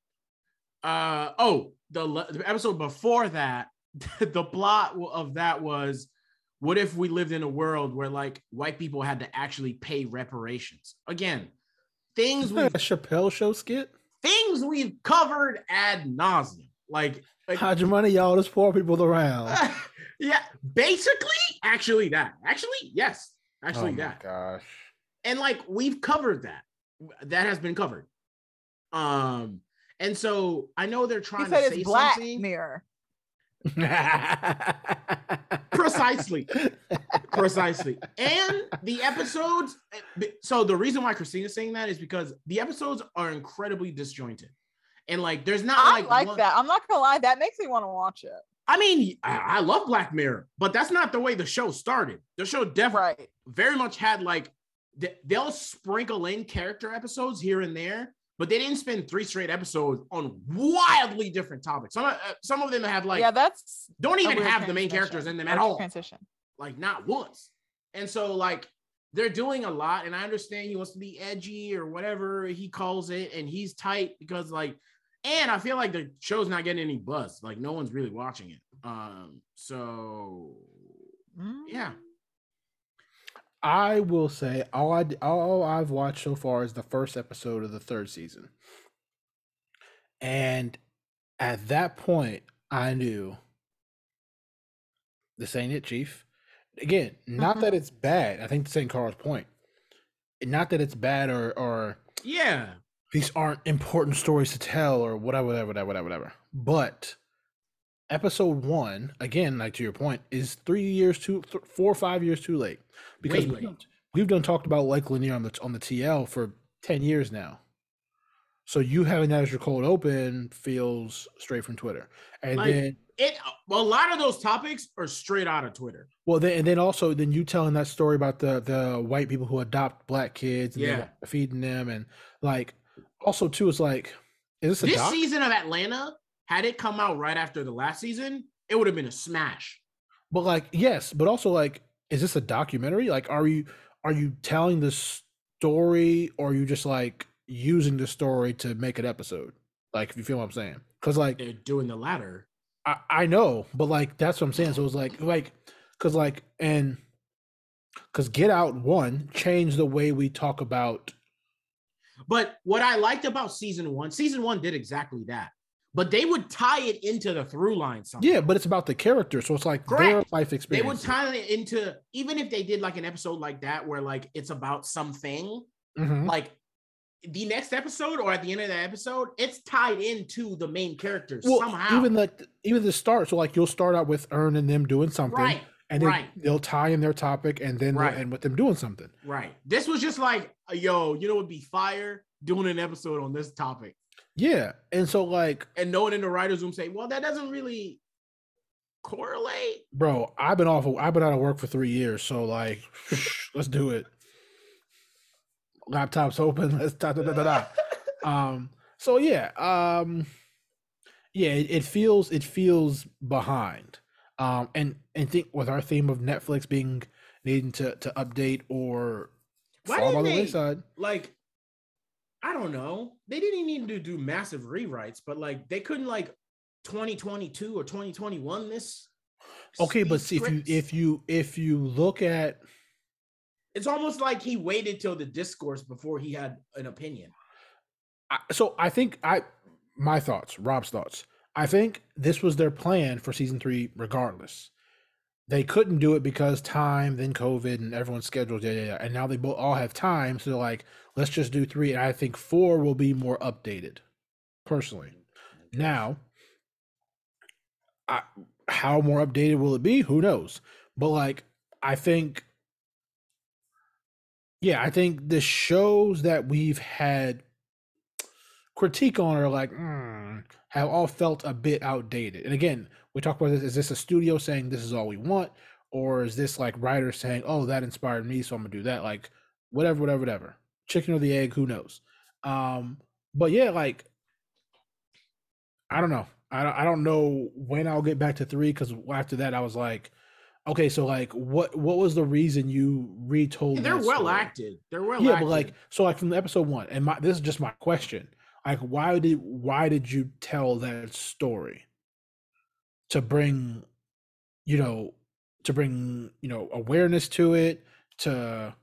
Speaker 2: uh, oh, the, the episode before that, [laughs] the plot of that was what if we lived in a world where like white people had to actually pay reparations? Again, things
Speaker 3: we a Chappelle show skit.
Speaker 2: Things we've covered ad nauseum. Like, like
Speaker 3: hide your money, y'all. There's poor people around. [laughs]
Speaker 2: yeah, basically, actually that. Actually, yes, actually
Speaker 3: oh
Speaker 2: that.
Speaker 3: Gosh.
Speaker 2: And like we've covered that. That has been covered. Um, and so I know they're trying
Speaker 1: he
Speaker 2: to
Speaker 1: said
Speaker 2: say
Speaker 1: it's Black
Speaker 2: something.
Speaker 1: Mirror.
Speaker 2: Precisely precisely and the episodes so the reason why christina's saying that is because the episodes are incredibly disjointed and like there's not
Speaker 1: I
Speaker 2: like
Speaker 1: like
Speaker 2: one-
Speaker 1: that. I'm not gonna lie, that makes me want to watch it.
Speaker 2: i mean I, I love black mirror but that's not the way the show started the show definitely
Speaker 1: Right.
Speaker 2: very much had like they'll sprinkle in character episodes here and there but they didn't spend three straight episodes on wildly different topics some, uh, some of them have like
Speaker 1: yeah, that's
Speaker 2: don't even have the main characters in them at all
Speaker 1: Transition.
Speaker 2: like not once. And so like they're doing a lot, and I understand he wants to be edgy or whatever he calls it, and he's tight because like, and I feel like the show's not getting any buzz. Like no one's really watching it. Um, so yeah,
Speaker 3: I will say all I all I've watched so far is the first episode of the third season, and at that point, I knew this ain't it, Chief. Again, not that mm-hmm. it's bad. I think Sankara's point, not that it's bad or or
Speaker 2: yeah,
Speaker 3: these aren't important stories to tell or whatever, whatever, whatever, whatever, whatever. But episode one, again, like to your point, is three years too, th- four or five years too late because we've, done- we've done talked about Lake Lanier on the on the TL for ten years now. So you having that as your cold open feels straight from Twitter, and
Speaker 2: Like-
Speaker 3: then
Speaker 2: it. Well, a lot of those topics are straight out of Twitter.
Speaker 3: well, then and then also then you telling that story about the the white people who adopt black kids, and
Speaker 2: Yeah.
Speaker 3: feeding them, and like also too, it's like, is this a
Speaker 2: This
Speaker 3: doc?
Speaker 2: season of Atlanta, had it come out right after the last season, it would have been a smash.
Speaker 3: But like, yes, but also like, is this a documentary? Like, are you are you telling the story, or are you just like using the story to make an episode? Like, if you feel what I'm saying? Because like,
Speaker 2: They're doing the latter.
Speaker 3: I, I know, but like that's what I'm saying. So it's like like because like and because Get Out one changed the way we talk about.
Speaker 2: But what I liked about season one, season one did exactly that. But they would tie it into the through line somehow.
Speaker 3: Yeah, but it's about the character, so it's like their
Speaker 2: Correct.
Speaker 3: life
Speaker 2: They would tie it into even if they did like an episode like that where like it's about something,
Speaker 3: Mhm.
Speaker 2: like the next episode or at the end of that episode, it's tied into the main characters
Speaker 3: Well,
Speaker 2: somehow.
Speaker 3: even like even the start. So like you'll start out with Earn and them doing something,
Speaker 2: right,
Speaker 3: and then
Speaker 2: right.
Speaker 3: they'll tie in their topic, and then
Speaker 2: Right.
Speaker 3: end with them doing something.
Speaker 2: right. This was just like, yo, you know, would be fire doing an episode on this topic.
Speaker 3: Yeah, and so like,
Speaker 2: And no one in the writers' room say, well, that doesn't really correlate.
Speaker 3: bro, I've been off. Of, I've been out of work for three years, so like, [laughs] let's do it. Laptops open. Let's da da da da. da. [laughs] um. So yeah. Um. Yeah. It, it feels. It feels behind. Um, and and think with our theme of Netflix being needing to to update or
Speaker 2: Why
Speaker 3: fall by the wayside.
Speaker 2: like I don't know. They didn't even need to do massive rewrites, but like they couldn't like 2022 or 2021 this.
Speaker 3: Okay, but see if you if you if you look at
Speaker 2: it's almost like he waited till the discourse before he had an opinion.
Speaker 3: I, so I think I my thoughts, Rob's thoughts. I think this was their plan for season three, regardless. They couldn't do it because time, then COVID, and everyone's scheduled. Yeah, yeah, yeah. And now they both all have time, so they're like, let's just do three. And I think four will be more updated, personally. Now, I, how more updated will it be? Who knows? But like, I think, yeah, I think the shows that we've had critique on are like mm, have all felt a bit outdated. And again, we talk about this: is this a studio saying this is all we want, or is this like writers saying, "Oh, that inspired me, so I'm gonna do that"? Like, whatever, whatever, whatever. Chicken or the egg? Who knows? Um, but yeah, like I don't know. I don't, I don't know when I'll get back to three because after that I was like, okay, so like what what was the reason you retold?
Speaker 2: They're
Speaker 3: that
Speaker 2: well
Speaker 3: story?
Speaker 2: acted. They're well
Speaker 3: yeah,
Speaker 2: acted.
Speaker 3: but like so like from the episode one, and my this is just my question. Like why did why did you tell that story? To bring, you know, to bring, you know, awareness to it, to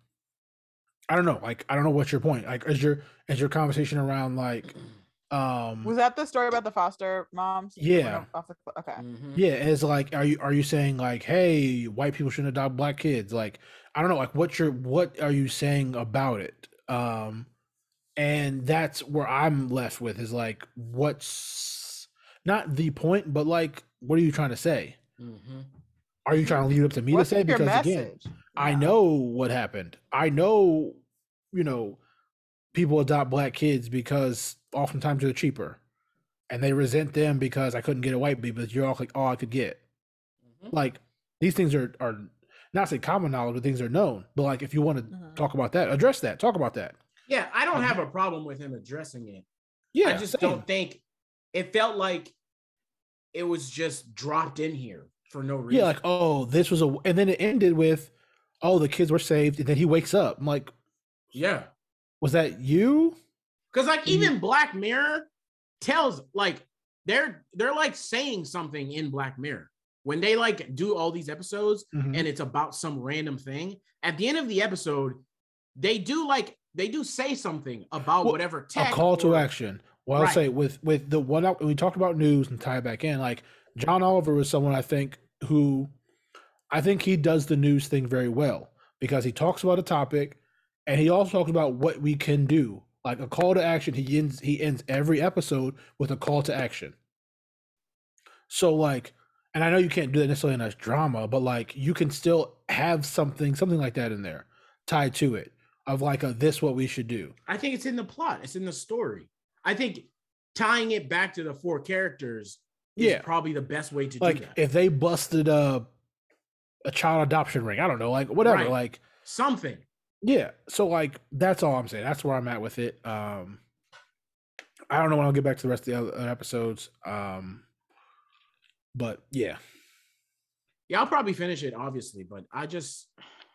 Speaker 3: I don't know, like I don't know what's your point. Like is your is your conversation around like um
Speaker 1: Was that the story about the foster moms?
Speaker 3: Yeah.
Speaker 1: off- off the cl- okay.
Speaker 2: Mhm.
Speaker 3: Yeah, it's like, are you are you saying like, hey, white people shouldn't adopt black kids? Like, I don't know, like, what you're what are you saying about it? Um, and that's where I'm left with is like, what's not the point, but like, what are you trying to say?
Speaker 2: Mhm.
Speaker 3: Are you trying to leave it up to me
Speaker 1: What's
Speaker 3: to say? Because again,
Speaker 1: message?
Speaker 3: I know what happened. I know, you know, people adopt black kids because oftentimes they're cheaper, and they resent them because I couldn't get a white baby, but you're all like all I could get
Speaker 2: Mhm.
Speaker 3: like these things are are not say common knowledge, but things are known. But like if you want to
Speaker 1: Mhm.
Speaker 3: talk about that, address that, talk about that.
Speaker 2: Yeah, I don't have a problem with him addressing it.
Speaker 3: Yeah,
Speaker 2: I just
Speaker 3: same.
Speaker 2: don't think it felt like it was just dropped in here for no reason.
Speaker 3: Yeah, like oh, this was a, and then it ended with, oh, the kids were saved, and then he wakes up. I'm like,
Speaker 2: yeah.
Speaker 3: was that you?
Speaker 2: Because like even Black Mirror tells like they're they're like saying something in Black Mirror when they like do all these episodes
Speaker 3: Mhm.
Speaker 2: and it's about some random thing. At the end of the episode, they do like they do say something about
Speaker 3: Well,
Speaker 2: whatever
Speaker 3: a
Speaker 2: tech
Speaker 3: call to action. Well, I'll
Speaker 2: Right.
Speaker 3: say with with the one out, we talked about news and tie it back in. Like John Oliver was someone I think who, I think he does the news thing very well because he talks about a topic, and he also talks about what we can do. Like a call to action. He ends he ends every episode with a call to action. So like, and I know you can't do that necessarily in a drama, but like you can still have something something like that in there tied to it of like a this what we should do.
Speaker 2: I think it's in the plot, it's in the story. I think tying it back to the four characters is
Speaker 3: Yeah.
Speaker 2: probably the best way to
Speaker 3: like
Speaker 2: do that.
Speaker 3: if they busted a a child adoption ring, I don't know, like whatever,
Speaker 2: Right.
Speaker 3: like
Speaker 2: Something.
Speaker 3: yeah. So like that's all I'm saying. That's where I'm at with it. Um, I don't know when I'll get back to the rest of the other other episodes. Um, but yeah,
Speaker 2: Yeah, I'll probably finish it, obviously, but I just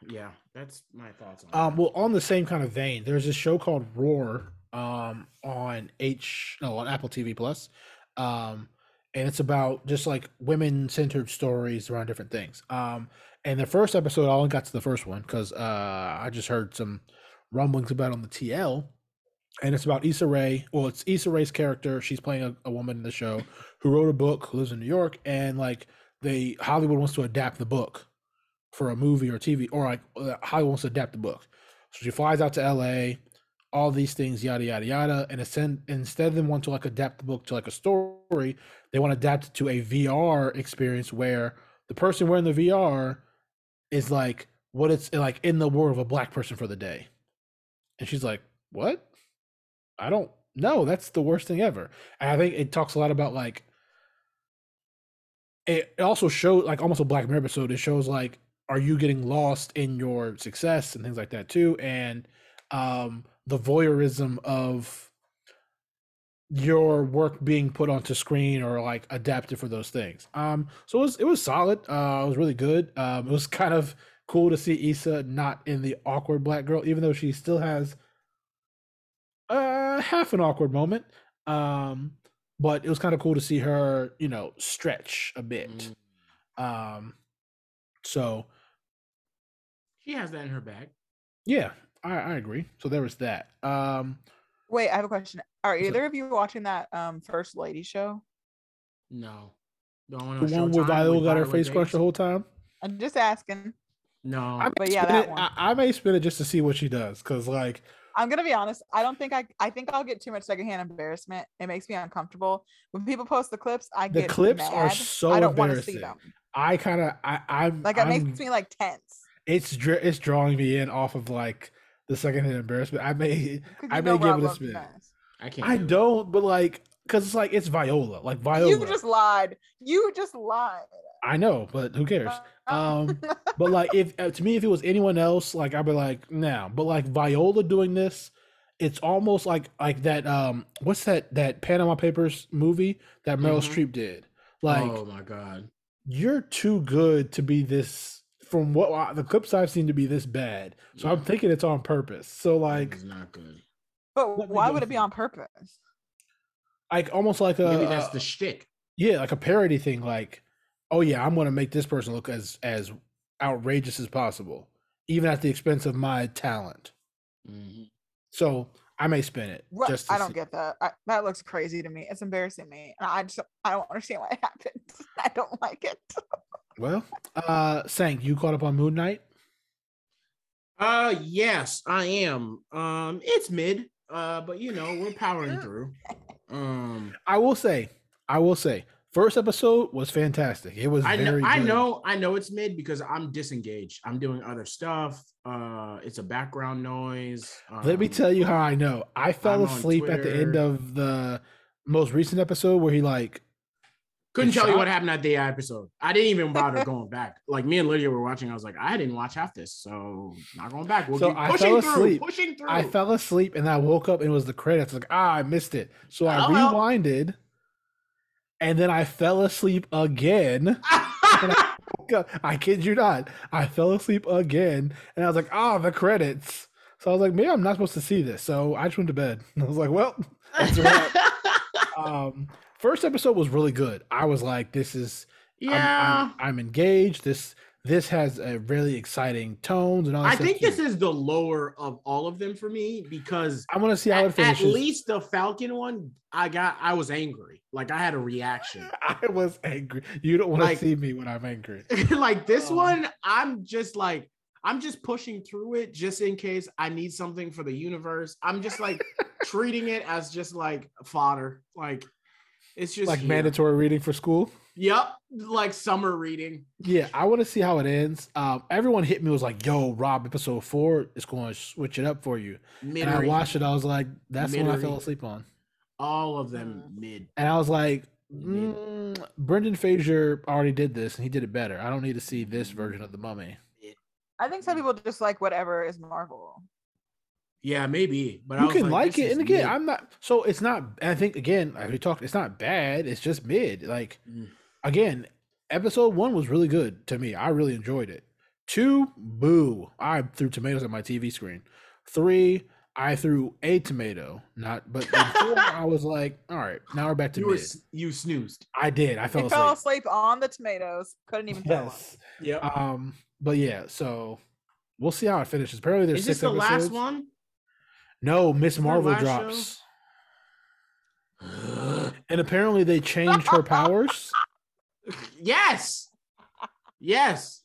Speaker 2: yeah, that's my thoughts on
Speaker 3: um,
Speaker 2: it.
Speaker 3: well, on the same kind of vein, there's this show called Roar um on H no on Apple TV Plus, um, and it's about just like women centered stories around different things. Um, and the first episode, I only got to the first one because uh, I just heard some rumblings about on the TL, and it's about Issa Rae. Well, it's Issa Rae's character. She's playing a, a woman in the show who wrote a book, who lives in New York, and like they Hollywood wants to adapt the book for a movie or TV, or like uh, how he wants to adapt the book. So she flies out to L.A. All these things, yada yada yada, and instead instead of them want to like adapt the book to like a story, they want to adapt it to a VR experience where the person wearing the VR is like what it's like in the world of a black person for the day. And she's like, What? I don't know. That's the worst thing ever. And I think it talks a lot about like it also shows like almost a Black Mirror episode. It shows like, are you getting lost in your success and things like that too? And um the voyeurism of your work being put onto screen or like adapted for those things. Um, so it was it was solid. Uh, it was really good. Um, it was [laughs] kind of cool to see Issa not in the awkward black girl, even though she still has uh half an awkward moment. Um, but it was kind of cool to see her, you know, stretch a bit.
Speaker 2: Mm.
Speaker 3: Um, so
Speaker 2: She has that in her bag.
Speaker 3: yeah, I, I agree. So there was that. Um,
Speaker 1: Wait, I have a question. Are either of you watching that um First Lady show?
Speaker 2: No. The one,
Speaker 3: the one where Viola got her face crushed the whole time.
Speaker 1: I'm just asking.
Speaker 2: No.
Speaker 3: I
Speaker 1: But yeah, that
Speaker 3: it,
Speaker 1: one.
Speaker 3: I, I may spin it just to see what she does, because like
Speaker 1: I'm gonna be honest. I don't think I. I think I'll get too much secondhand embarrassment. It makes me uncomfortable when people post the clips. I get it.
Speaker 3: The
Speaker 1: get
Speaker 3: clips are
Speaker 1: mad.
Speaker 3: so
Speaker 1: I don't want to see
Speaker 3: embarrassing.
Speaker 1: them.
Speaker 3: I kind of I I'm
Speaker 1: Like it
Speaker 3: I'm,
Speaker 1: makes me like tense.
Speaker 3: It's dr- it's drawing me in off of like the secondhand embarrassment. I may [laughs]
Speaker 1: 'cause
Speaker 3: I may give
Speaker 1: Rob
Speaker 3: it a spin.
Speaker 1: mess.
Speaker 2: I can't.
Speaker 3: I
Speaker 2: do
Speaker 3: don't, but like because it's like it's Viola, like Viola.
Speaker 1: You just lied. You just lied.
Speaker 3: I know, but who cares?
Speaker 1: Uh,
Speaker 3: Um, [laughs] but like if uh, to me if it was anyone else, like I'd be like nah. But like Viola doing this, it's almost like like that. Um, what's that that Panama Papers movie that Meryl
Speaker 2: Mhm.
Speaker 3: Streep did? Like
Speaker 2: oh my god.
Speaker 3: you're too good to be this from what I- the clips I've seen to be this bad. So I'm thinking it's on purpose. So
Speaker 2: Like,
Speaker 3: like
Speaker 2: it's not good.
Speaker 1: but why would it be on purpose?
Speaker 3: like almost like a
Speaker 2: Maybe that's the shtick.
Speaker 3: yeah, like a parody thing like oh yeah, I'm going to make this person look as as outrageous as possible even at the expense of my talent.
Speaker 2: Mhm.
Speaker 3: So I may spin it
Speaker 1: What?
Speaker 3: just
Speaker 1: I don't
Speaker 3: see-
Speaker 1: get that. I, that looks crazy to me. It's embarrassing me, and I just I don't understand why it [laughs] happened. [laughs] I don't like it.
Speaker 3: Well, uh Sank, you caught up on Moon Knight?
Speaker 2: Uh yes, I am. Um it's mid. Uh but you know, we're powering [laughs] through. Um
Speaker 3: I will say, I will say, first episode was fantastic. It was
Speaker 2: I know I know I know it's mid because I'm disengaged. I'm doing other stuff. Uh it's a background noise.
Speaker 3: Let me
Speaker 2: Um,
Speaker 3: tell you how I know. I fell
Speaker 2: I'm
Speaker 3: asleep at the end of the most recent episode where he like
Speaker 2: couldn't tell you what happened at the episode. I didn't even bother going [laughs] back. Like me and Lydia were watching. I was like, I didn't watch half this, so not going back. We'll
Speaker 3: So I
Speaker 2: pushing
Speaker 3: fell
Speaker 2: through,
Speaker 3: asleep.
Speaker 2: pushing through.
Speaker 3: I fell asleep and I woke up and it was the credits. Like, ah, I missed it. So I
Speaker 2: Oh,
Speaker 3: rewinded and then I fell asleep again. I I kid you not. I fell asleep again and I was like, ah, the credits. So I was like, maybe I'm not supposed to see this. So I just went to bed. And [laughs] I was like, well, that's a wrap. [laughs] um, first episode was really good. I was like, this is I'm-
Speaker 2: yeah.
Speaker 3: I'm, I'm engaged. This this has a really exciting tones and all.
Speaker 2: I
Speaker 3: stuff
Speaker 2: think
Speaker 3: too.
Speaker 2: this is the lower of all of them for me because
Speaker 3: I want to see how it
Speaker 2: at, at least the Falcon one, I got I was angry. Like I had a reaction. [laughs]
Speaker 3: I was angry. You don't want
Speaker 2: Like-
Speaker 3: to see me when I'm angry. [laughs]
Speaker 2: like this
Speaker 3: Um,
Speaker 2: one, I'm just like I'm just pushing through it just in case I need something for the universe. I'm just like [laughs] treating it as just like fodder. Like it's just
Speaker 3: like
Speaker 2: here.
Speaker 3: mandatory reading for school.
Speaker 2: Yep, like summer reading.
Speaker 3: Yeah, I want to see how it ends. Um, everyone hit me was like, "Yo, Rob, episode four is going to switch it up for you." mid And I watched it. I was like, "That's the one I fell asleep on."
Speaker 2: all of them mid.
Speaker 3: And I was like, mm, "Brendan Fraser already did this, and he did it better. I don't need to see this version of the Mummy."
Speaker 1: I think some people just like whatever is Marvel.
Speaker 2: Yeah, maybe. But I
Speaker 3: you
Speaker 2: was
Speaker 3: can like,
Speaker 2: this
Speaker 3: it,
Speaker 2: is
Speaker 3: and again,
Speaker 2: mid.
Speaker 3: I'm not. So it's not. I think again, like we talked, it's not bad. It's just mid. Like
Speaker 2: Mm.
Speaker 3: Again, episode one was really good to me. I really enjoyed it. Two, boo! I threw tomatoes at my TV screen. Three, I threw a tomato. Not, but in four, [laughs] I was like, all right, now we're back to
Speaker 2: you
Speaker 3: mid.
Speaker 2: s- you snoozed.
Speaker 3: I did. I
Speaker 1: He
Speaker 3: fell
Speaker 1: fell
Speaker 3: asleep.
Speaker 1: asleep on the tomatoes. Couldn't even tell.
Speaker 3: Yes.
Speaker 2: Yeah.
Speaker 3: Um. But yeah. So we'll see how it finishes. Apparently, there's
Speaker 2: Is this
Speaker 3: six
Speaker 2: the
Speaker 3: episodes.
Speaker 2: last one?
Speaker 3: No, Miss Marvel
Speaker 2: last show?
Speaker 3: drops. And apparently they changed her [laughs] powers.
Speaker 2: Yes. Yes.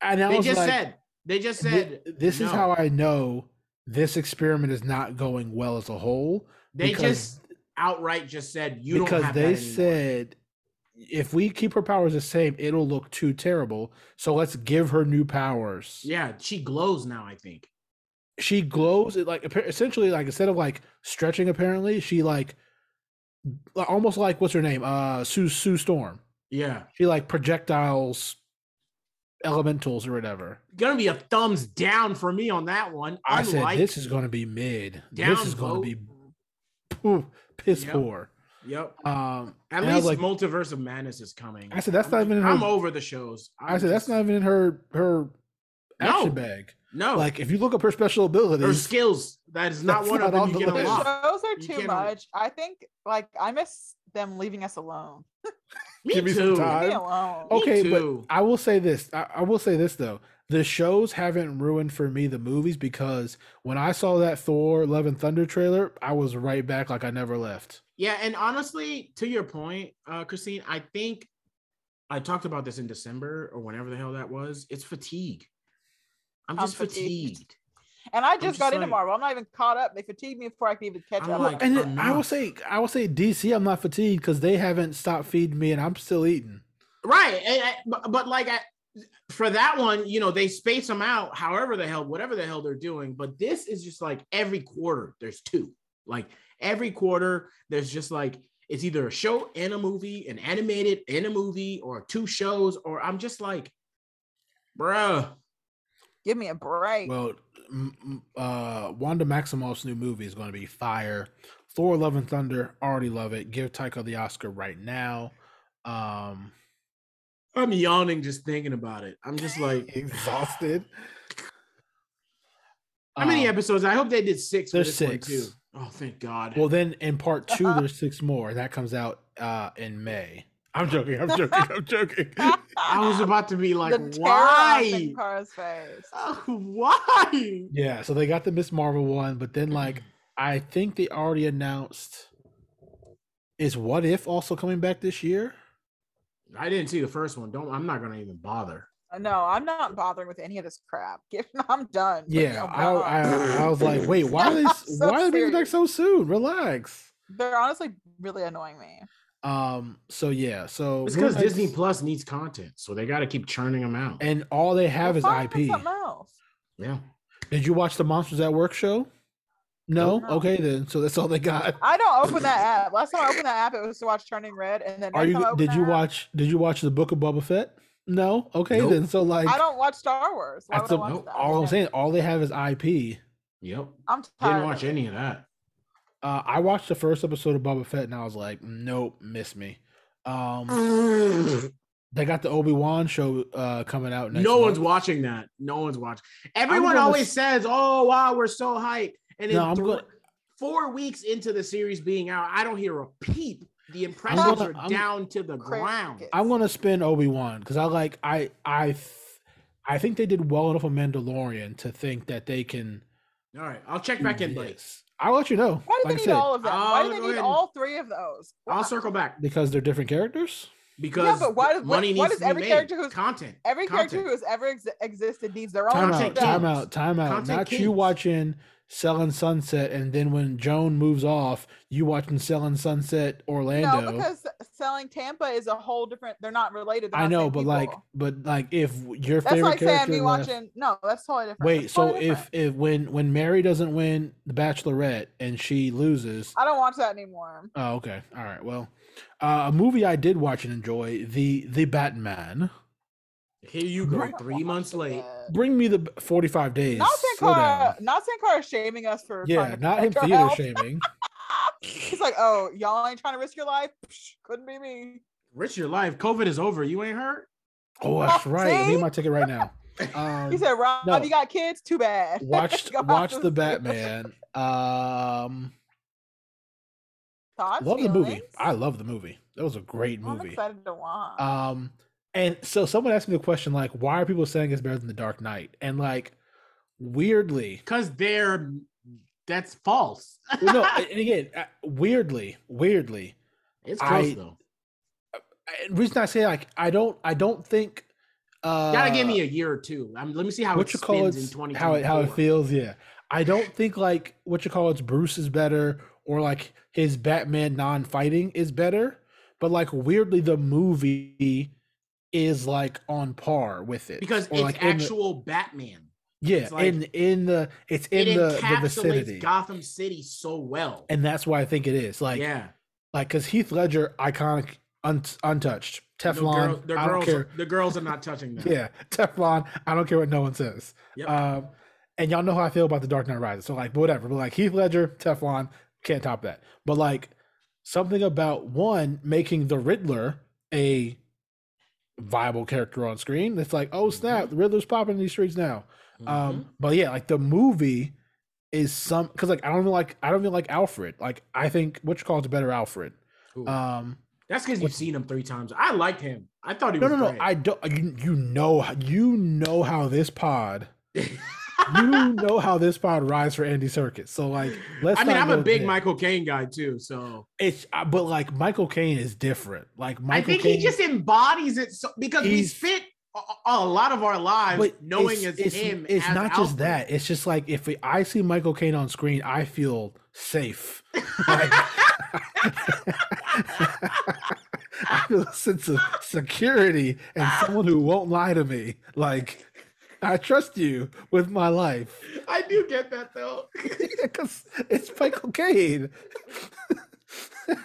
Speaker 3: And
Speaker 2: They just
Speaker 3: like,
Speaker 2: said. They just said.
Speaker 3: this is
Speaker 2: no."
Speaker 3: how I know this experiment is not going well as a whole.
Speaker 2: They just outright just said you don't
Speaker 3: because they said if we keep her powers the same, it'll look too terrible. So let's give her new powers.
Speaker 2: Yeah, she glows now. I think.
Speaker 3: She glows it like essentially like instead of like stretching, apparently, she like almost like what's her name? Uh Sue Sue Storm.
Speaker 2: Yeah,
Speaker 3: She like projectiles elementals or whatever.
Speaker 2: gonna be a thumbs down for me on that one.
Speaker 3: I said
Speaker 2: Unlike
Speaker 3: this is going to be mid.
Speaker 2: down
Speaker 3: this is going to be poo- piss
Speaker 2: Yep.
Speaker 3: poor.
Speaker 2: Yep.
Speaker 3: Um,
Speaker 2: At
Speaker 3: and I was
Speaker 2: least
Speaker 3: like,
Speaker 2: Multiverse of Madness is coming.
Speaker 3: I said, that's
Speaker 2: I'm,
Speaker 3: not even in
Speaker 2: I'm over the shows.
Speaker 3: I
Speaker 2: I'm
Speaker 3: said that's not even in her her action
Speaker 2: No.
Speaker 3: bag.
Speaker 2: no
Speaker 3: Like if you look up her special abilities, her
Speaker 2: skills. That is not one
Speaker 3: not
Speaker 2: of them
Speaker 3: on
Speaker 2: you
Speaker 3: the
Speaker 2: can
Speaker 3: list.
Speaker 1: The shows are
Speaker 2: You
Speaker 1: too
Speaker 2: can't-
Speaker 1: much. I think like I miss them leaving us alone. [laughs] [laughs]
Speaker 2: Me
Speaker 3: Give me some
Speaker 2: too.
Speaker 3: time.
Speaker 1: Me alone.
Speaker 2: Oh,
Speaker 3: okay, but. I will say this. I, I will say this though. The shows haven't ruined for me the movies because when I saw that Thor Love and Thunder trailer, I was right back like I never left.
Speaker 2: Yeah, and honestly, to your point, uh, Christine, I think I talked about this in December or whenever the hell that was. It's fatigue. I'm
Speaker 1: I'm
Speaker 2: just
Speaker 1: fatigued.
Speaker 2: fatigued.
Speaker 1: And I
Speaker 2: just
Speaker 1: just got into
Speaker 2: like-
Speaker 1: Marvel. I'm not even caught up. They fatigued me before I could even catch
Speaker 2: I'm
Speaker 1: up.
Speaker 2: like-
Speaker 3: And then I will say, I will say DC. I'm not fatigued because they haven't stopped feeding me, and I'm still eating.
Speaker 2: Right. and- and- but, but like I, for that one, you know, they space them out however the hell, whatever the hell they're doing. But this is just like every quarter, there's two. Like every quarter, there's just like it's either a show and a movie, an animated and a movie, or two shows, or I'm just like, bruh.
Speaker 1: Give me a break.
Speaker 3: Well, m- m- uh, Wanda Maximoff's new movie is going to be fire. Thor: Love and Thunder, already love it. Give Taika the Oscar right now. Um,
Speaker 2: I'm yawning just thinking about it. I'm just like, [laughs]
Speaker 3: exhausted.
Speaker 2: how many
Speaker 3: Um,
Speaker 2: episodes? I hope they did six.
Speaker 3: There's
Speaker 2: this
Speaker 3: six.
Speaker 2: too. Oh, thank God.
Speaker 3: Well, then in part two, there's [laughs] six more, and that comes out uh, in May. I'm joking. I'm joking. I'm joking. [laughs]
Speaker 2: I was about to be like,
Speaker 1: the terror on
Speaker 2: why?
Speaker 1: Sin Cara's face.
Speaker 2: Oh, why?
Speaker 3: yeah, so they got the Miss Marvel one, but then like I think they already announced is What If also coming back this year?
Speaker 2: I didn't see the first one. Don't. I'm not gonna even bother.
Speaker 1: Uh, no, I'm not bothering with any of this crap. [laughs] Give, I'm done. Leave me
Speaker 3: Yeah, I. I, I was like, [laughs] wait, why are they
Speaker 1: So
Speaker 3: why are they back so soon? Relax.
Speaker 1: They're honestly really annoying me.
Speaker 3: Um. So yeah. So
Speaker 2: It's because Disney Plus needs content, so they got to keep churning them out.
Speaker 3: and all they have
Speaker 1: Well,
Speaker 3: is IP.
Speaker 1: Something else.
Speaker 2: Yeah.
Speaker 3: Did you watch the Monsters at Work show? No.
Speaker 1: No.
Speaker 3: Okay, then. So that's all they got.
Speaker 1: I don't open that app. Last time I opened that app, it was to watch Turning Red, and then
Speaker 3: Are you?
Speaker 1: I
Speaker 3: Did you
Speaker 1: app,
Speaker 3: watch? Did you watch the Book of Boba Fett? No. Okay,
Speaker 2: Nope.
Speaker 3: then. So like,
Speaker 1: I don't watch Star Wars. Why
Speaker 3: that's
Speaker 1: would I watch
Speaker 2: nope,
Speaker 1: that?
Speaker 3: all I'm saying. All they have is IP.
Speaker 2: Yep.
Speaker 1: I'm tired.
Speaker 2: Didn't watch any of that.
Speaker 3: Uh, I watched the first episode of Boba Fett and I was like, nope, miss me. Um, [laughs] they got the Obi Wan show uh, coming out next.
Speaker 2: no one's watching that. No one's watching. Everyone always
Speaker 3: s-
Speaker 2: says, "Oh wow, we're so hyped," and then
Speaker 3: No, I'm gonna-
Speaker 2: four weeks into the series being out, I don't hear a peep. The impressions
Speaker 3: gonna-
Speaker 2: are
Speaker 3: I'm-
Speaker 2: down to the ground.
Speaker 3: I'm gonna spin Obi Wan because I like I I th- I think they did well enough on Mandalorian to think that they can.
Speaker 2: All right, I'll check back in, buddy.
Speaker 3: this. I'll let you know.
Speaker 1: Why do
Speaker 3: like I
Speaker 1: they need
Speaker 3: said,
Speaker 1: all of them? Why do they need
Speaker 2: ahead
Speaker 1: all three of those?
Speaker 2: I'll circle back
Speaker 3: because they're different characters.
Speaker 2: because yeah,
Speaker 1: but why does- what-
Speaker 2: money
Speaker 1: what
Speaker 2: needs
Speaker 1: does
Speaker 2: to be
Speaker 1: every
Speaker 2: made.
Speaker 1: character who's-
Speaker 2: content.
Speaker 1: Every character
Speaker 2: content.
Speaker 1: who has ever ex- existed needs their own
Speaker 3: Time
Speaker 2: Content
Speaker 3: out, time out, time out.
Speaker 2: Content
Speaker 3: Not you watching Selling Sunset, and then when Joan moves off, you watching Selling Sunset Orlando.
Speaker 1: No, because selling Tampa is a whole different. They're not related. They're
Speaker 3: I
Speaker 1: not
Speaker 3: know, but like, but like, if your
Speaker 1: that's
Speaker 3: favorite
Speaker 1: like saying
Speaker 3: character
Speaker 1: me
Speaker 3: left-
Speaker 1: watching. No, that's totally different.
Speaker 3: Wait,
Speaker 1: That's
Speaker 3: so
Speaker 1: totally
Speaker 3: if
Speaker 1: different.
Speaker 3: if when when Mary doesn't win the Bachelorette and she loses,
Speaker 1: I don't watch that anymore.
Speaker 3: oh okay, all right, well, uh, a movie I did watch and enjoy the the Batman.
Speaker 2: Here you go,
Speaker 1: haven't
Speaker 2: three months late.
Speaker 3: Bring me the forty five days.
Speaker 1: Not
Speaker 3: Slow down.
Speaker 1: Sankara. Not Sankara shaming us for.
Speaker 3: Yeah, not him
Speaker 1: protect
Speaker 3: theater
Speaker 1: health.
Speaker 3: shaming. [laughs]
Speaker 1: He's like, oh, y'all ain't trying to risk your life. Psh, couldn't be me.
Speaker 2: Risk your life. COVID is over. You ain't hurt.
Speaker 3: Oh, that's
Speaker 1: Oh,
Speaker 3: right. I
Speaker 1: see?
Speaker 3: need my ticket right now. [laughs] Um,
Speaker 1: He said, Rob,
Speaker 3: no.
Speaker 1: you got kids? Too bad. [laughs]
Speaker 3: watch watch the Batman. Um,
Speaker 1: Thoughts,
Speaker 3: love the movie. I love the movie. That was a great
Speaker 1: I'm
Speaker 3: movie.
Speaker 1: excited to watch.
Speaker 3: Um, and so someone asked me the question like, why are people saying it's better than The Dark Knight? And like, weirdly,
Speaker 2: Because they're that's false.
Speaker 3: well, no, [laughs] and again, uh, weirdly, weirdly,
Speaker 2: it's close
Speaker 3: I-
Speaker 2: though.
Speaker 3: and reason I say like, I don't, I don't think. Uh,
Speaker 2: Gotta give me a year or two. Um, let me see how
Speaker 3: what
Speaker 2: it spins in 2024.
Speaker 3: how it how it feels. Yeah, I don't think like what you call it's Bruce is better or like his Batman non-fighting is better, but like weirdly the movie is like on par with it.
Speaker 2: Because
Speaker 3: or
Speaker 2: it's
Speaker 3: like in the-
Speaker 2: actual Batman.
Speaker 3: yeah
Speaker 2: it's like-
Speaker 3: in in the it's in
Speaker 2: it
Speaker 3: the, the vicinity.
Speaker 2: Gotham City so well.
Speaker 3: and that's why I think it is. Like
Speaker 2: yeah,
Speaker 3: like because Heath Ledger iconic un- untouched. Teflon
Speaker 2: girl, the
Speaker 3: I don't
Speaker 2: girls,
Speaker 3: care.
Speaker 2: the girls are not touching that.
Speaker 3: yeah Teflon I don't care what no one says.
Speaker 2: Yep.
Speaker 3: um and y'all know how I feel about the Dark Knight Rises. So like whatever. But like Heath Ledger Teflon can't top that. But like something about one making the Riddler a viable character on screen. It's like, oh snap, the Riddler's popping in these streets now.
Speaker 2: Mhm.
Speaker 3: Um, but yeah, like the movie is some because like I don't even like I don't even like Alfred. Like I think which calls a better Alfred.
Speaker 2: Ooh.
Speaker 3: Um,
Speaker 2: That's because you've seen him three times. I liked him. I thought he
Speaker 3: no,
Speaker 2: was
Speaker 3: no, no.
Speaker 2: great.
Speaker 3: I don't. You, you know, you know how this pod. [laughs] You know how this pod rides for Andy Serkis. So like, let's.
Speaker 2: I mean, I'm a big
Speaker 3: there.
Speaker 2: Michael Caine guy too, so
Speaker 3: It's uh, but like Michael Caine is different. Like Michael
Speaker 2: I think
Speaker 3: Caine,
Speaker 2: he just embodies it so, because we
Speaker 3: He's-
Speaker 2: spent a, a lot of our lives
Speaker 3: but
Speaker 2: knowing
Speaker 3: it's,
Speaker 2: it's,
Speaker 3: it's,
Speaker 2: him.
Speaker 3: It's
Speaker 2: as
Speaker 3: not just that. It's just like if I see Michael Caine on screen, I feel safe. Like, [laughs] I feel a sense of security and someone who won't lie to me. Like I trust you with my life
Speaker 2: I do get that though. [laughs]
Speaker 3: because it's Michael Caine.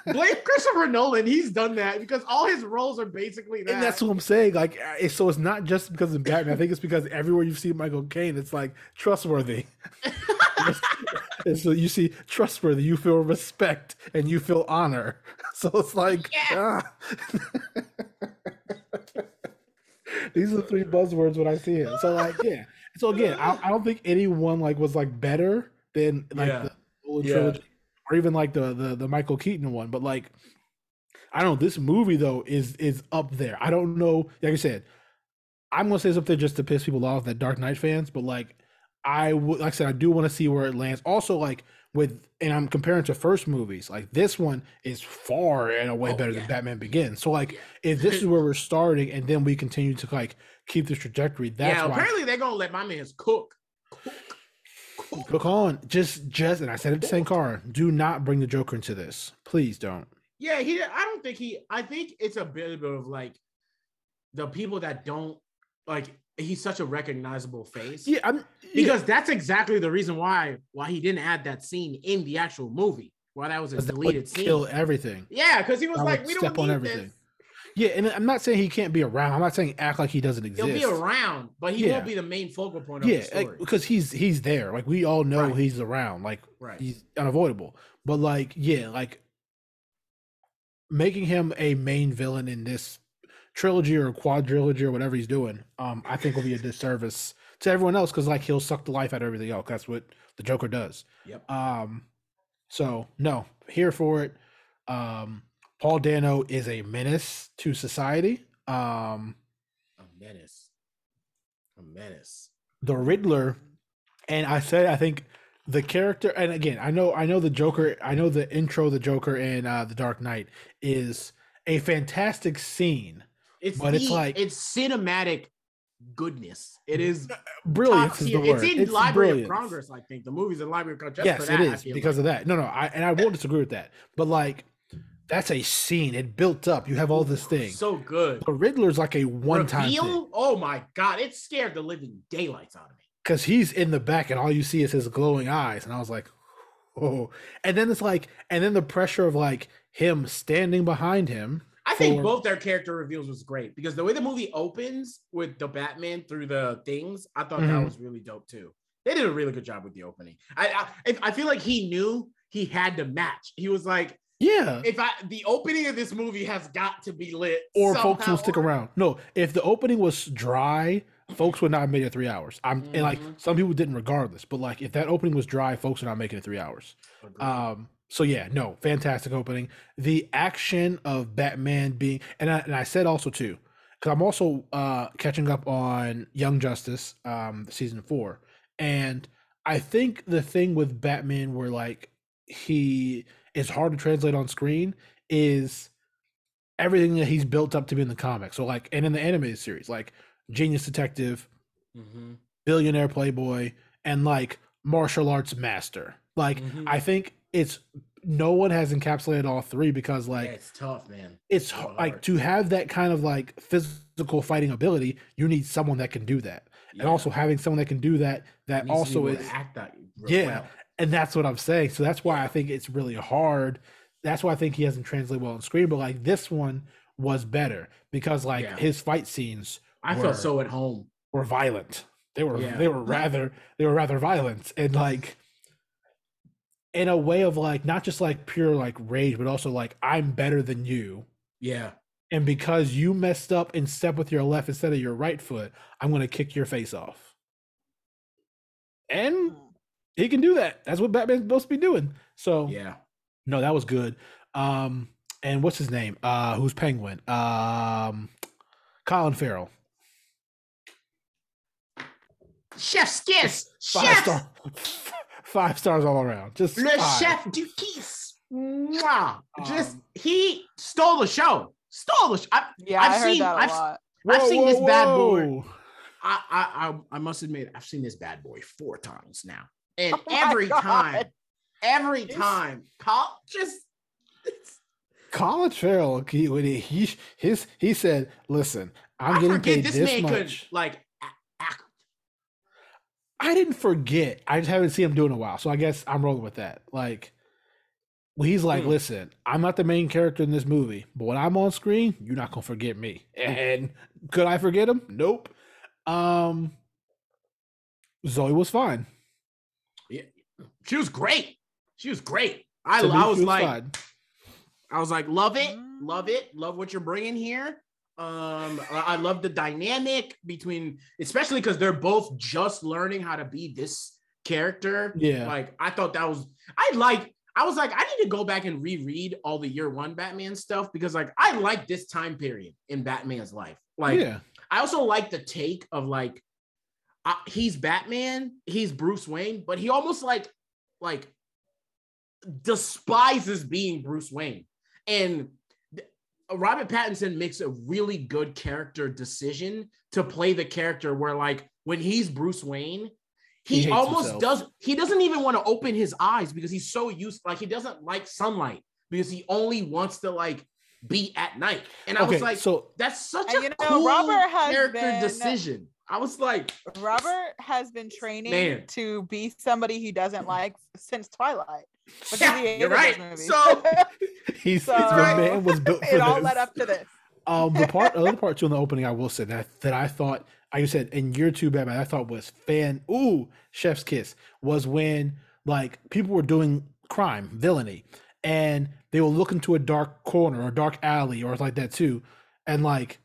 Speaker 2: Blame Christopher Nolan. He's done that because all his roles are basically that.
Speaker 3: And that's what I'm saying. Like, uh, so it's not just because of Batman. I think it's because everywhere you've seen Michael Caine, it's like trustworthy. [laughs] and so you see trustworthy, you feel respect and you feel honor. [laughs] So it's like, ah. These are the three buzzwords when I see it. So like, yeah. So again, I, I don't think anyone like was like better than like
Speaker 2: Yeah.
Speaker 3: the Nolan
Speaker 2: Yeah.
Speaker 3: trilogy or even like the, the the Michael Keaton one. But like, I don't know. This movie though is is up there. I don't know. Like I said, I'm gonna say it's up there just to piss people off that Dark Knight fans. But like, I would like I said, I do want to see where it lands. Also, like with and I'm comparing to first movies. Like this one is far and away
Speaker 2: Oh,
Speaker 3: better
Speaker 2: yeah.
Speaker 3: than Batman Begins. So like, if this is where we're starting and then we continue to like keep this trajectory, that's
Speaker 2: yeah,
Speaker 3: why.
Speaker 2: apparently they're gonna let my man's cook.
Speaker 3: Look on, just just and I said it to car. do not bring the Joker into this. Please don't.
Speaker 2: Yeah, he. I don't think he. I think it's a bit of like the people that don't like. He's such a recognizable face.
Speaker 3: Yeah, I'm
Speaker 2: because that's exactly the reason why why he didn't add that scene in the actual movie. Why that was a
Speaker 3: because that would
Speaker 2: deleted scene.
Speaker 3: kill everything.
Speaker 2: Yeah, because he was like, we don't
Speaker 3: on
Speaker 2: need
Speaker 3: everything.
Speaker 2: this.
Speaker 3: Yeah, and I'm not saying he can't be around. I'm not saying act like he doesn't exist.
Speaker 2: He'll be around, but he
Speaker 3: Yeah.
Speaker 2: won't be the main focal point of
Speaker 3: Yeah,
Speaker 2: the story.
Speaker 3: like, because he's he's there. Like we all know
Speaker 2: Right.
Speaker 3: he's around. Like
Speaker 2: right.
Speaker 3: he's unavoidable. But like, yeah, like making him a main villain in this trilogy or quadrilogy or whatever he's doing, um, I think will be a disservice to everyone else because like he'll suck the life out of everything else. That's what the Joker does.
Speaker 2: Yep.
Speaker 3: Um, so no, here for it. Um, Paul Dano is a menace to society. Um,
Speaker 2: A menace. A menace.
Speaker 3: the Riddler, and I said I think the character, and again, I know I know the Joker, I know the intro, the Joker and uh, the Dark Knight is a fantastic scene,
Speaker 2: It's
Speaker 3: But it's like-
Speaker 2: it's cinematic goodness. It is
Speaker 3: uh,
Speaker 2: brilliance
Speaker 3: is the word.
Speaker 2: It's in Library
Speaker 3: brilliance.
Speaker 2: of Congress, I think. The movie's in Library of Congress.
Speaker 3: yes,
Speaker 2: that,
Speaker 3: it is because
Speaker 2: like.
Speaker 3: of that. No, no, I and I won't disagree with that, but like that's a scene. It built up. You have all this thing.
Speaker 2: So good.
Speaker 3: the Riddler's like a one-time
Speaker 2: Reveal? Oh my god, it scared the living daylights out of me.
Speaker 3: because he's in the back and all you see is his glowing eyes, and I was like, oh. And then it's like, and then the pressure of like him standing behind him.
Speaker 2: I think
Speaker 3: For-
Speaker 2: both their character reveals was great because the way the movie opens with the Batman through the things, I thought that
Speaker 3: Mhm.
Speaker 2: was really dope too. They did a really good job with the opening. I I, I feel like he knew he had to match. He was like,
Speaker 3: Yeah.
Speaker 2: if I the opening of this movie has got to be lit,
Speaker 3: or folks will stick around. No, if the opening was dry, folks would not have made it three hours. I'm and like
Speaker 2: Mhm.
Speaker 3: some people didn't regardless, but like if that opening was dry, folks are not making it three hours.
Speaker 2: Agreed.
Speaker 3: Um, so yeah, no, fantastic opening. The action of Batman being and I, and I said also too, because I'm also uh catching up on Young Justice, um, season four, and I think the thing with Batman where like he is hard to translate on screen is everything that he's built up to be in the comics. So like, and in the animated series, like genius detective,
Speaker 2: Mhm.
Speaker 3: billionaire playboy, and like martial arts master. Like
Speaker 2: Mhm.
Speaker 3: I think it's no one has encapsulated all three because like
Speaker 2: yeah, it's tough, man.
Speaker 3: it's
Speaker 2: so
Speaker 3: like to have that kind of like physical fighting ability, you need someone that can do that. And also having someone that can do that that
Speaker 2: Needs to be
Speaker 3: also is
Speaker 2: act that
Speaker 3: Yeah.
Speaker 2: well.
Speaker 3: and that's what I'm saying. So that's why I think it's really hard. That's why I think he hasn't translated well on screen. But like this one was better because like
Speaker 2: Yeah.
Speaker 3: his fight scenes
Speaker 2: I
Speaker 3: were,
Speaker 2: felt so at home.
Speaker 3: were violent. They were
Speaker 2: Yeah.
Speaker 3: they were rather they were rather violent and like in a way of like not just like pure like rage, but also like I'm better than you.
Speaker 2: Yeah.
Speaker 3: And because you messed up and stepped with your left instead of your right foot, I'm gonna kick your face off. And
Speaker 1: Hmm.
Speaker 3: he can do that. That's what Batman's supposed to be doing. So
Speaker 2: Yeah.
Speaker 3: no, that was good. Um, and what's his name? Uh, who's Penguin? Um, Colin Farrell.
Speaker 2: Chef's kiss.
Speaker 3: Five
Speaker 2: Chef.
Speaker 3: star, [laughs] five stars all around. Just
Speaker 2: Le
Speaker 3: five.
Speaker 2: chef du kiss. Mwah. Just
Speaker 3: Um,
Speaker 2: he stole the show. Stole the show. I,
Speaker 1: Yeah,
Speaker 2: I've
Speaker 1: i heard
Speaker 2: seen-
Speaker 1: that a
Speaker 2: I've-
Speaker 1: lot.
Speaker 2: I've seen this bad boy.
Speaker 3: whoa.
Speaker 2: I, I, I, I must admit, I've seen this bad boy four times now, and
Speaker 1: Oh
Speaker 2: every
Speaker 1: God.
Speaker 2: time, every
Speaker 1: He's-
Speaker 2: time, Col just it's-
Speaker 3: Colin Farrell, he, when he, he his he said, "Listen, I'm
Speaker 2: I
Speaker 3: getting
Speaker 2: forget
Speaker 3: paid
Speaker 2: this
Speaker 3: this,
Speaker 2: man
Speaker 3: much."
Speaker 2: could like a- act.
Speaker 3: I didn't forget. I just haven't seen him do it in a while, so I guess I'm rolling with that. Like, well, he's like,
Speaker 2: Hmm.
Speaker 3: "Listen, I'm not the main character in this movie, but when I'm on screen, you're not gonna forget me." And could I forget him? Nope. Um, Zoe was fine.
Speaker 2: Yeah, She was great. She was great. I,
Speaker 3: To me,
Speaker 2: I was
Speaker 3: she
Speaker 2: like,
Speaker 3: fine.
Speaker 2: I was like, love it,
Speaker 1: Mm.
Speaker 2: love it, love what you're bringing here. Um, I love the dynamic between, especially because they're both just learning how to be this character.
Speaker 3: Yeah.
Speaker 2: Like I thought that was, I like, I was like, I need to go back and reread all the year one Batman stuff because like I like this time period in Batman's life. Like
Speaker 3: yeah,
Speaker 2: I also like the take of like uh, he's Batman, he's Bruce Wayne, but he almost like like despises being Bruce Wayne. And Robert Pattinson makes a really good character decision to play the character where like when he's Bruce Wayne,
Speaker 3: He
Speaker 2: he, almost
Speaker 3: himself.
Speaker 2: does he doesn't even want to open his eyes because he's so used like he doesn't like sunlight because he only wants to like be at night. And I
Speaker 3: okay.
Speaker 2: was like,
Speaker 3: so
Speaker 2: that's such a
Speaker 1: you know,
Speaker 2: cool
Speaker 1: Robert has
Speaker 2: character
Speaker 1: been-
Speaker 2: decision. I was like,
Speaker 1: Robert has been training
Speaker 2: Man.
Speaker 1: to be somebody he doesn't like since Twilight.
Speaker 2: yeah,
Speaker 1: he
Speaker 2: you're right. So [laughs]
Speaker 3: he's
Speaker 1: So-
Speaker 3: the man was built [laughs] for
Speaker 1: it all
Speaker 3: this.
Speaker 1: led up to this.
Speaker 3: Um, the part, other [laughs] part too in the opening, I will say that that I thought, like you said, in year two Batman, I thought was fan. Ooh, Chef's kiss was when like people were doing crime, villainy, and they will look into a dark corner or dark alley or like that too, and like,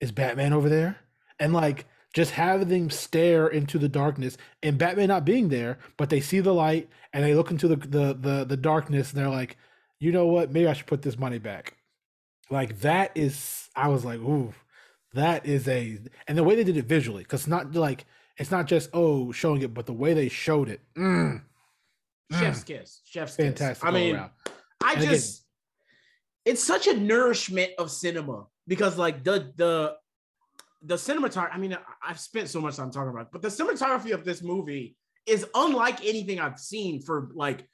Speaker 3: is Batman over there? And like just having them stare into the darkness and Batman not being there, but they see the light and they look into the the the, the darkness and they're like, you know what? Maybe I should put this money back. Like that is, I was like, ooh, that is a, and the way they did it visually, because not like it's not just oh showing it, but the way they showed it, mm,
Speaker 2: chef's kiss, chef's kiss.
Speaker 3: fantastic.
Speaker 2: I mean,
Speaker 3: around.
Speaker 2: I
Speaker 3: And again-
Speaker 2: just it's such a nourishment of cinema because like the the the cinematography. I mean, I've spent so much time talking about, it, but the cinematography of this movie is unlike anything I've seen for like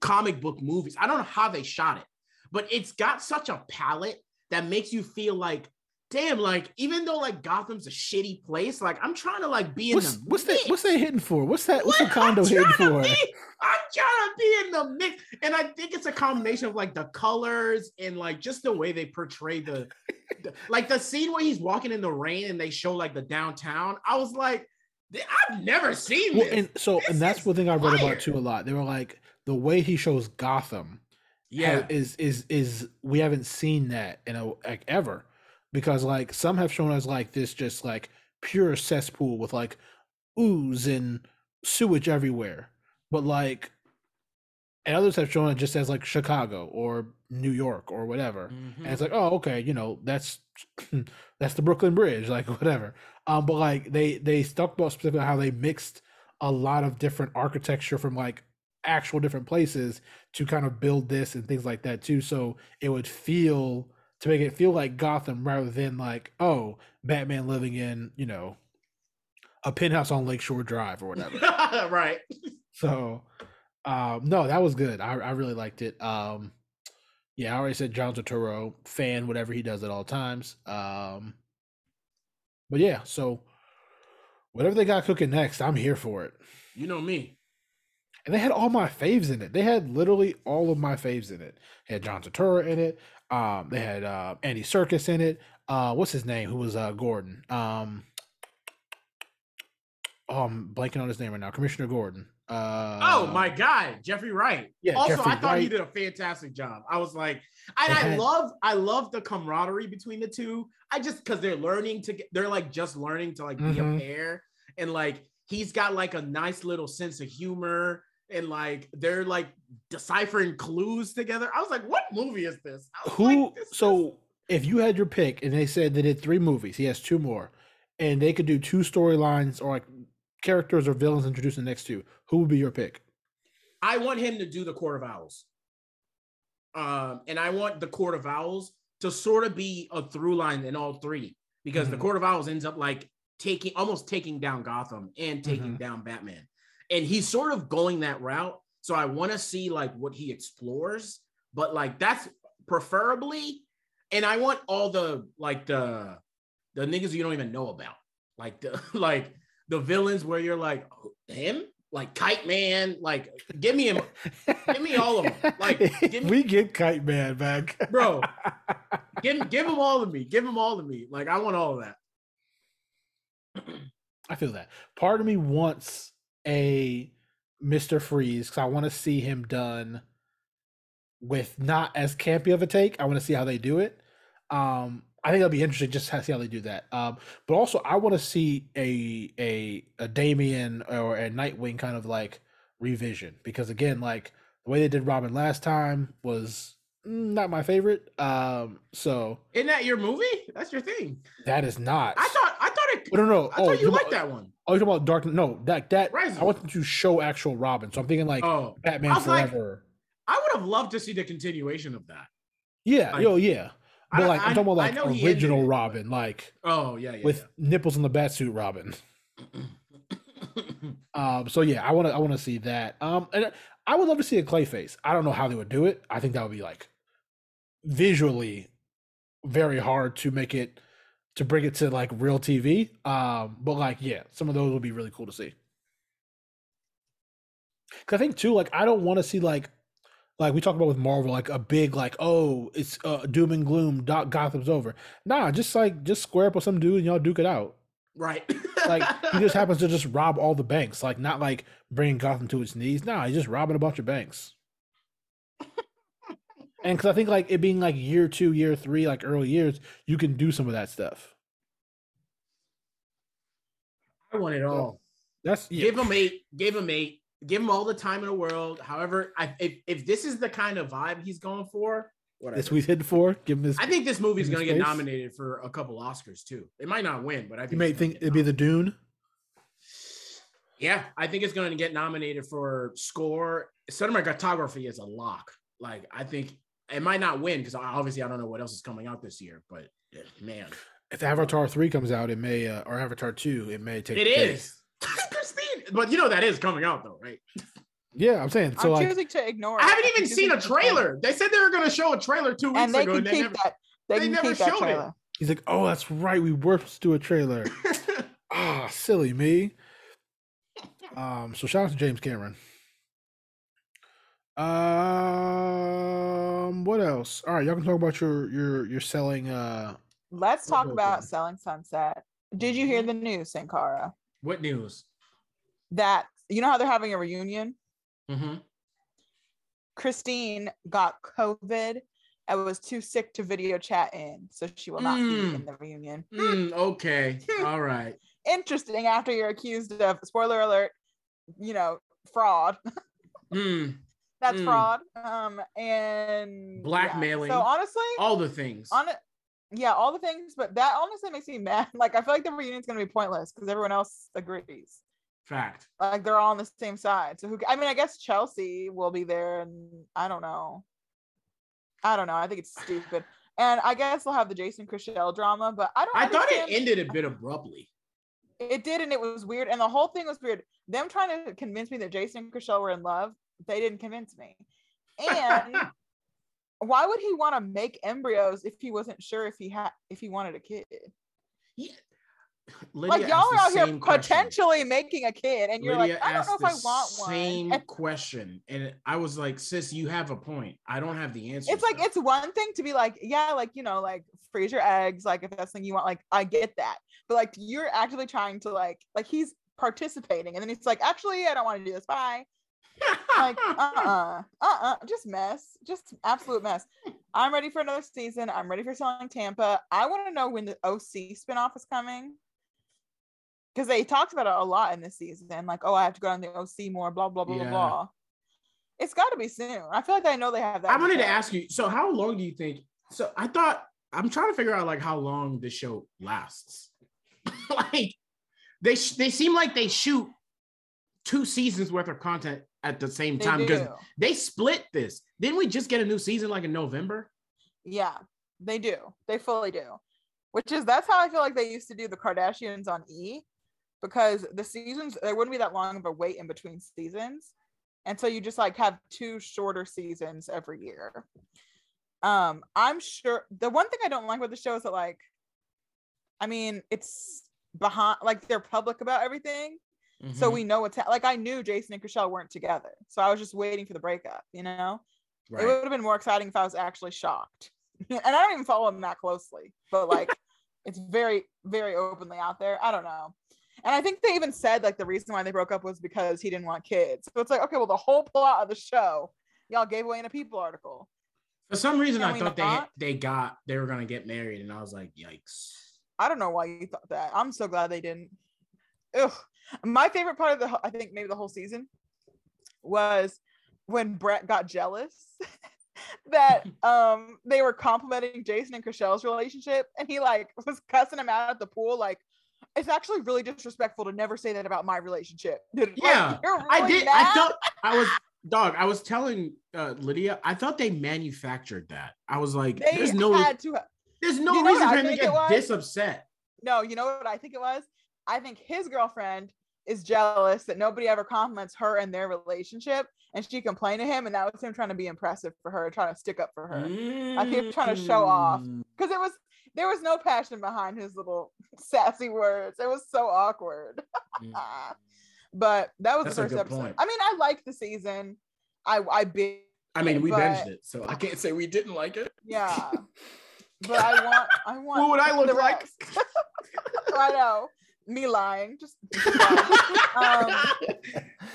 Speaker 2: comic book movies. I don't know how they shot it, but it's got such a palette that makes you feel like. Damn, like even though like Gotham's a shitty place, like I'm trying to like be in
Speaker 3: What's
Speaker 2: the
Speaker 3: what's that? What's they hitting for? What's that? What's the
Speaker 2: What?
Speaker 3: condo
Speaker 2: I'm
Speaker 3: hitting for?
Speaker 2: be- I'm trying to be in the mix, and I think it's a combination of like the colors and like just the way they portray the, the- like the scene where he's walking in the rain and they show like the downtown. I was like, I've never seen
Speaker 3: Well,
Speaker 2: this.
Speaker 3: and so
Speaker 2: This
Speaker 3: and that's one thing I read
Speaker 2: fire.
Speaker 3: about too a lot. They were like the way he shows Gotham
Speaker 2: yeah,
Speaker 3: ha- is is is we haven't seen that in a like ever because like some have shown us like this just like pure cesspool with like ooze and sewage everywhere. But like and others have shown it just as like chicago or new york or whatever.
Speaker 2: Mhm.
Speaker 3: and it's like oh okay you know that's [clears throat] that's the brooklyn bridge [laughs] like whatever. Um but like they they stuck about specifically how they mixed a lot of different architecture from like actual different places to kind of build this and things like that too. So it would feel to make it feel like gotham rather than like oh batman living in you know a penthouse on lakeshore drive or whatever [laughs]
Speaker 2: right.
Speaker 3: so um no that was good i, I really liked it um yeah i already said john turturro fan whatever he does at all times um but yeah so whatever they got cooking next i'm here for it
Speaker 2: You know me.
Speaker 3: and they had all my faves in it. They had literally all of my faves in it. They had John Turturro in it. Um, they had uh, Andy Serkis in it. Uh, what's his name? Who was uh, Gordon? Um, oh, I'm blanking on his name right now. Commissioner Gordon. Uh,
Speaker 2: oh my god, Jeffrey Wright.
Speaker 3: Yeah,
Speaker 2: Also,
Speaker 3: Jeffrey
Speaker 2: I thought he did a fantastic job. I was like, and
Speaker 3: They
Speaker 2: I love, I love the camaraderie between the two. I just because they're learning to they're like just learning to like be
Speaker 3: Mhm.
Speaker 2: a pair, and like he's got like a nice little sense of humor, and like they're like deciphering clues together. I was like, what movie is this?
Speaker 3: Who?
Speaker 2: like, this is-
Speaker 3: so if you had your pick and they said they did three movies, he has two more, and they could do two storylines or like characters or villains introduced in the next two, who would be your pick?
Speaker 2: I want him to do the Court of Owls. Um, and I want the Court of Owls to sort of be a through line in all three because the
Speaker 3: Mhm.
Speaker 2: Court of Owls ends up like taking almost taking down Gotham and taking
Speaker 3: Mhm.
Speaker 2: down Batman. And he's sort of going that route. So I want to see like what he explores, but like that's preferably, and I want all the like the the niggas you don't even know about. Like the [laughs] like the villains where you're like him, like Kite Man, like give me him, Give me all of them. Like, [laughs] give me-
Speaker 3: we get Kite Man back, [laughs]
Speaker 2: bro. give give them all to me. Give them all to me. Like I want all of that. [clears throat]
Speaker 3: I feel that. Part of me wants a Mister Freeze because I want to see him done with not as campy of a take. I want to see how they do it. Um, I think it'll be interesting just to see how they do that. Um, but also I want to see a a a Damian or a Nightwing kind of like revision because again, like the way they did Robin last time was not my favorite. Um, so
Speaker 2: Isn't that your movie? That's your thing.
Speaker 3: that is not.
Speaker 2: I thought I thought it.
Speaker 3: Oh, no, no.
Speaker 2: I
Speaker 3: oh,
Speaker 2: thought you
Speaker 3: you're
Speaker 2: liked that one.
Speaker 3: Oh, you're talking about Dark? No, that that
Speaker 2: Rising.
Speaker 3: I want them to show actual Robin. So I'm thinking like
Speaker 2: oh,
Speaker 3: Batman
Speaker 2: I was like-
Speaker 3: Forever.
Speaker 2: I would have loved to see the continuation of that.
Speaker 3: yeah,
Speaker 2: like-
Speaker 3: yo, yeah.
Speaker 2: I,
Speaker 3: like
Speaker 2: I,
Speaker 3: I'm talking about like
Speaker 2: know he ended
Speaker 3: original
Speaker 2: it,
Speaker 3: Robin, like
Speaker 2: Oh yeah, yeah.
Speaker 3: with nipples in the batsuit Robin. [coughs] Um, so yeah, I want to I want to see that. Um, and I would love to see a Clayface. I don't know how they would do it. I think that would be like visually very hard to make it to bring it to like real TV. Um, but like yeah, some of those would be really cool to see. Cause I think too, like I don't want to see like like we talked about with Marvel, like a big like oh it's uh, doom and gloom, Doc Gotham's over. Nah, just like just square up with some dude and y'all duke it out.
Speaker 2: right.
Speaker 3: Like he just [laughs] happens to just rob all the banks, like not like bringing Gotham to its knees. Nah, he's just robbing a bunch of banks. And because I think like it being like year two, year three, like early years, you can do some of that stuff.
Speaker 2: I want it all.
Speaker 3: That's yeah.
Speaker 2: Give him eight. Give him eight. Give him all the time in the world. However, I, if if this is the kind of vibe he's going for, whatever.
Speaker 3: What he's hitting for. Give him his.
Speaker 2: I think this movie's
Speaker 3: in
Speaker 2: going to get nominated for a couple Oscars too. It might not win, but I think
Speaker 3: You may think it'd be the Dune.
Speaker 2: Yeah, I think it's going to get nominated for score. Cinematography is a lock. Like I think it might not win because obviously I don't know what else is coming out this year. But man,
Speaker 3: If Avatar three comes out, it may uh, or Avatar two, it may take.
Speaker 2: it
Speaker 3: the cake.
Speaker 2: is [laughs] Christine. But you know that is coming out though, right?
Speaker 3: Yeah, I'm saying so.
Speaker 1: I'm
Speaker 3: Like,
Speaker 1: choosing to ignore.
Speaker 2: I haven't even seen a
Speaker 1: to pretend.
Speaker 2: trailer. They said they were going to show a trailer two weeks
Speaker 1: and they
Speaker 2: ago,
Speaker 1: can
Speaker 2: and they
Speaker 1: keep
Speaker 2: never.
Speaker 1: that. They,
Speaker 2: they
Speaker 1: can
Speaker 2: never
Speaker 1: keep that
Speaker 2: showed it.
Speaker 3: he's like, oh, that's right. We were supposed to do a trailer. [laughs] Ah, silly me. Um, so shout out to James Cameron. Um, what else? All right, y'all can talk about your your your selling. Uh,
Speaker 1: Let's talk about
Speaker 3: for
Speaker 1: selling Sunset. Did you hear the news, Sankara?
Speaker 2: what news?
Speaker 1: That you know how they're having a reunion.
Speaker 2: Mm-hmm.
Speaker 1: Christine got COVID and was too sick to video chat in, so she will not be
Speaker 2: Mm.
Speaker 1: in the reunion.
Speaker 2: Mm, okay, [laughs] all right.
Speaker 1: Interesting. After you're accused of spoiler alert, you know, fraud. [laughs]
Speaker 2: Mm,
Speaker 1: That's
Speaker 2: Mm.
Speaker 1: fraud. Um, and yeah.
Speaker 2: Blackmailing.
Speaker 1: So honestly,
Speaker 2: all the things.
Speaker 1: on it, yeah, all the things. But that honestly makes me mad. [laughs] Like I feel like the reunion's gonna be pointless because everyone else agrees.
Speaker 2: Fact.
Speaker 1: Like they're all on the same side. So who? I mean, I guess Chelsea will be there, and I don't know. I don't know. I think it's stupid. And I guess we'll have the Jason Chrishell drama, but I don't.
Speaker 2: I thought it ended a bit abruptly.
Speaker 1: It did, and it was weird. And the whole thing was weird. Them trying to convince me that Jason and Chrishell were in love, they didn't convince me. [laughs] And why would he want to make embryos if he wasn't sure if he had if he wanted a kid?
Speaker 2: Yeah. Lydia
Speaker 1: like y'all are out here
Speaker 2: same question.
Speaker 1: potentially making a kid, and you're
Speaker 2: Lydia
Speaker 1: like, I don't know
Speaker 2: asked
Speaker 1: if I
Speaker 2: the
Speaker 1: want
Speaker 2: Same
Speaker 1: one.
Speaker 2: question, and I was like, "Sis, you have a point. I don't have the answer."
Speaker 1: It's like it's one thing to be like, yeah, like you know, like freeze your eggs, like if that's something you want, like I get that. But like you're actually trying to like like he's participating, and then he's like, actually, I don't want to do this. Bye. [laughs] like [laughs] uh-uh uh-uh just mess just absolute mess i'm ready for another season i'm ready for selling tampa i want to know when the oc spinoff is coming because they talked about it a lot in this season like oh i have to go on the oc more blah blah blah
Speaker 2: Yeah.
Speaker 1: blah blah it's got to be soon i feel like i know they have that
Speaker 2: I wanted to ask you. So, how long do you think? So, I thought I'm trying to figure out like how long the show lasts. [laughs] like, they sh- they seem like they shoot two seasons worth of content at the same time because
Speaker 1: do.
Speaker 2: they split this. Didn't we just get a new season like in November?
Speaker 1: Yeah, they do. They fully do. Which is that's how I feel like they used to do the Kardashians on E because the seasons there wouldn't be that long of a wait in between seasons. And so you just like have two shorter seasons every year. Um, I'm sure the one thing I don't like about the show is that like I mean, it's behind like they're public about everything. So
Speaker 2: Mhm.
Speaker 1: we know what's ha- like I knew Jason and Chrishell weren't together. So I was just waiting for the breakup, you know?
Speaker 2: right.
Speaker 1: It would have been more exciting if I was actually shocked. [laughs] and I don't even follow him that closely, but like [laughs] it's very, very openly out there. I don't know. And I think they even said like the reason why they broke up was because he didn't want kids. So it's like, okay, well, the whole plot of the show, y'all gave away in a People article.
Speaker 2: For some reason,
Speaker 1: Can
Speaker 2: I thought they they got they were gonna get married, and I was like, yikes.
Speaker 1: I don't know why you thought that. I'm so glad they didn't. Ugh. My favorite part of the, I think maybe the whole season was when Brett got jealous [laughs] that [laughs] um they were complimenting Jason and Chrishell's relationship, and he like was cussing him out at the pool, like it's actually really disrespectful to never say that about my relationship. [laughs] Like,
Speaker 2: Yeah, I
Speaker 1: really
Speaker 2: did. I
Speaker 1: mad?
Speaker 2: thought I was dog. I was telling uh, Lydia. I thought they manufactured that. I was like,
Speaker 1: they
Speaker 2: there's no,
Speaker 1: had to.
Speaker 2: there's no
Speaker 1: You know
Speaker 2: reason for him to get this upset.
Speaker 1: No, you know what I think it was? I think his girlfriend is jealous that nobody ever compliments her and their relationship, and she complained to him, and that was him trying to be impressive for her, trying to stick up for her. I think he was trying to show off.
Speaker 2: Mm.
Speaker 1: Because it was there was no passion behind his little [laughs] sassy words. It was so awkward.
Speaker 2: Mm. [laughs]
Speaker 1: but that was
Speaker 2: That's
Speaker 1: the first episode.
Speaker 2: point.
Speaker 1: I mean, I liked the season. I I big
Speaker 2: I mean, we
Speaker 1: but-
Speaker 2: binged it, so I can't say we didn't like it.
Speaker 1: yeah. [laughs] but I want I want
Speaker 2: What would I look like?
Speaker 1: I know. Me lying. Just [laughs] um,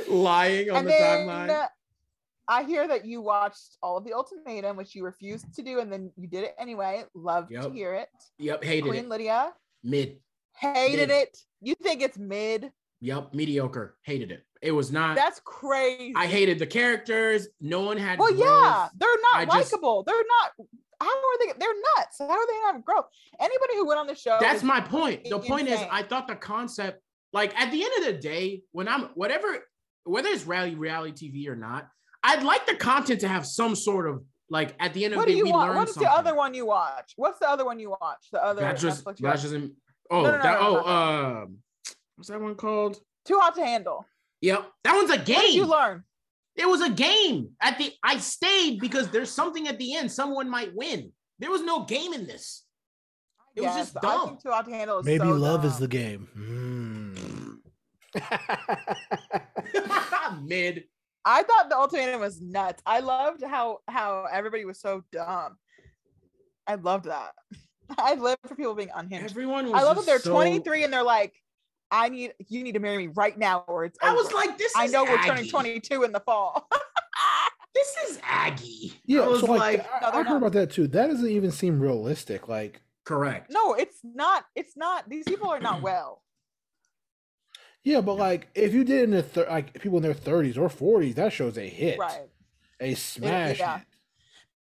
Speaker 2: Lying on
Speaker 1: and
Speaker 2: the
Speaker 1: then
Speaker 2: timeline.
Speaker 1: I hear that you watched all of the ultimatum, which you refused to do, and then you did it anyway. Love to hear it.
Speaker 2: Yep, hated
Speaker 1: Queen
Speaker 2: it.
Speaker 1: Lydia
Speaker 2: Mid.
Speaker 1: hated
Speaker 2: Mid.
Speaker 1: it. You think it's mid?
Speaker 2: Yep, mediocre. Hated it. It was not.
Speaker 1: That's crazy.
Speaker 2: I hated the characters. No one had.
Speaker 1: Well, yeah, they're not likable. They're not. How are they? They're nuts. How are they not growth? Anybody who went on the show.
Speaker 2: That's my point. The point is. I thought the concept, like at the end of the day, when I'm whatever, whether it's reality reality TV or not, I'd like the content to have some sort of like at the end of
Speaker 1: What
Speaker 2: the
Speaker 1: do
Speaker 2: day,
Speaker 1: you
Speaker 2: we
Speaker 1: want?
Speaker 2: learn
Speaker 1: What's
Speaker 2: something.
Speaker 1: the other one you watch? What's the other one you watch? The other
Speaker 2: Bachelor's,
Speaker 1: Netflix you watch?
Speaker 2: Bachelor's in, oh,
Speaker 1: No, no, no,
Speaker 2: that, oh, um, what's that one called?
Speaker 1: Too hot to handle.
Speaker 2: Yep, that one's a game.
Speaker 1: What did you learn?
Speaker 2: It was a game. At the I stayed because there's something at the end. Someone might win. There was no game in this. It was just
Speaker 1: Yes, I
Speaker 2: dumb.
Speaker 1: think to handle is
Speaker 3: Maybe
Speaker 1: so
Speaker 3: love is the game. Mm. [laughs]
Speaker 2: Mid.
Speaker 1: I thought the ultimatum was nuts. I loved how how everybody was so dumb. I loved that. [laughs] I live for people being unhinged.
Speaker 2: Everyone was.
Speaker 1: I love that they're
Speaker 2: so-
Speaker 1: 23 and they're like, I need you need to marry me right now or it's
Speaker 2: I was like, this.
Speaker 1: Is I
Speaker 2: is
Speaker 1: know we're turning 22 in the fall. [laughs]
Speaker 2: This is Aggie.
Speaker 3: yeah,
Speaker 2: I was
Speaker 3: so like,
Speaker 2: like,
Speaker 3: I,
Speaker 1: No,
Speaker 3: I
Speaker 1: they're
Speaker 3: heard about that too. That doesn't even seem realistic. Like,
Speaker 2: correct.
Speaker 1: no, it's not. It's not. These people are not well. [clears throat]
Speaker 3: yeah, but like, if you did in the thir- like people in their thirties or forties, that shows a hit,
Speaker 1: Right.
Speaker 3: a smash.
Speaker 1: yeah.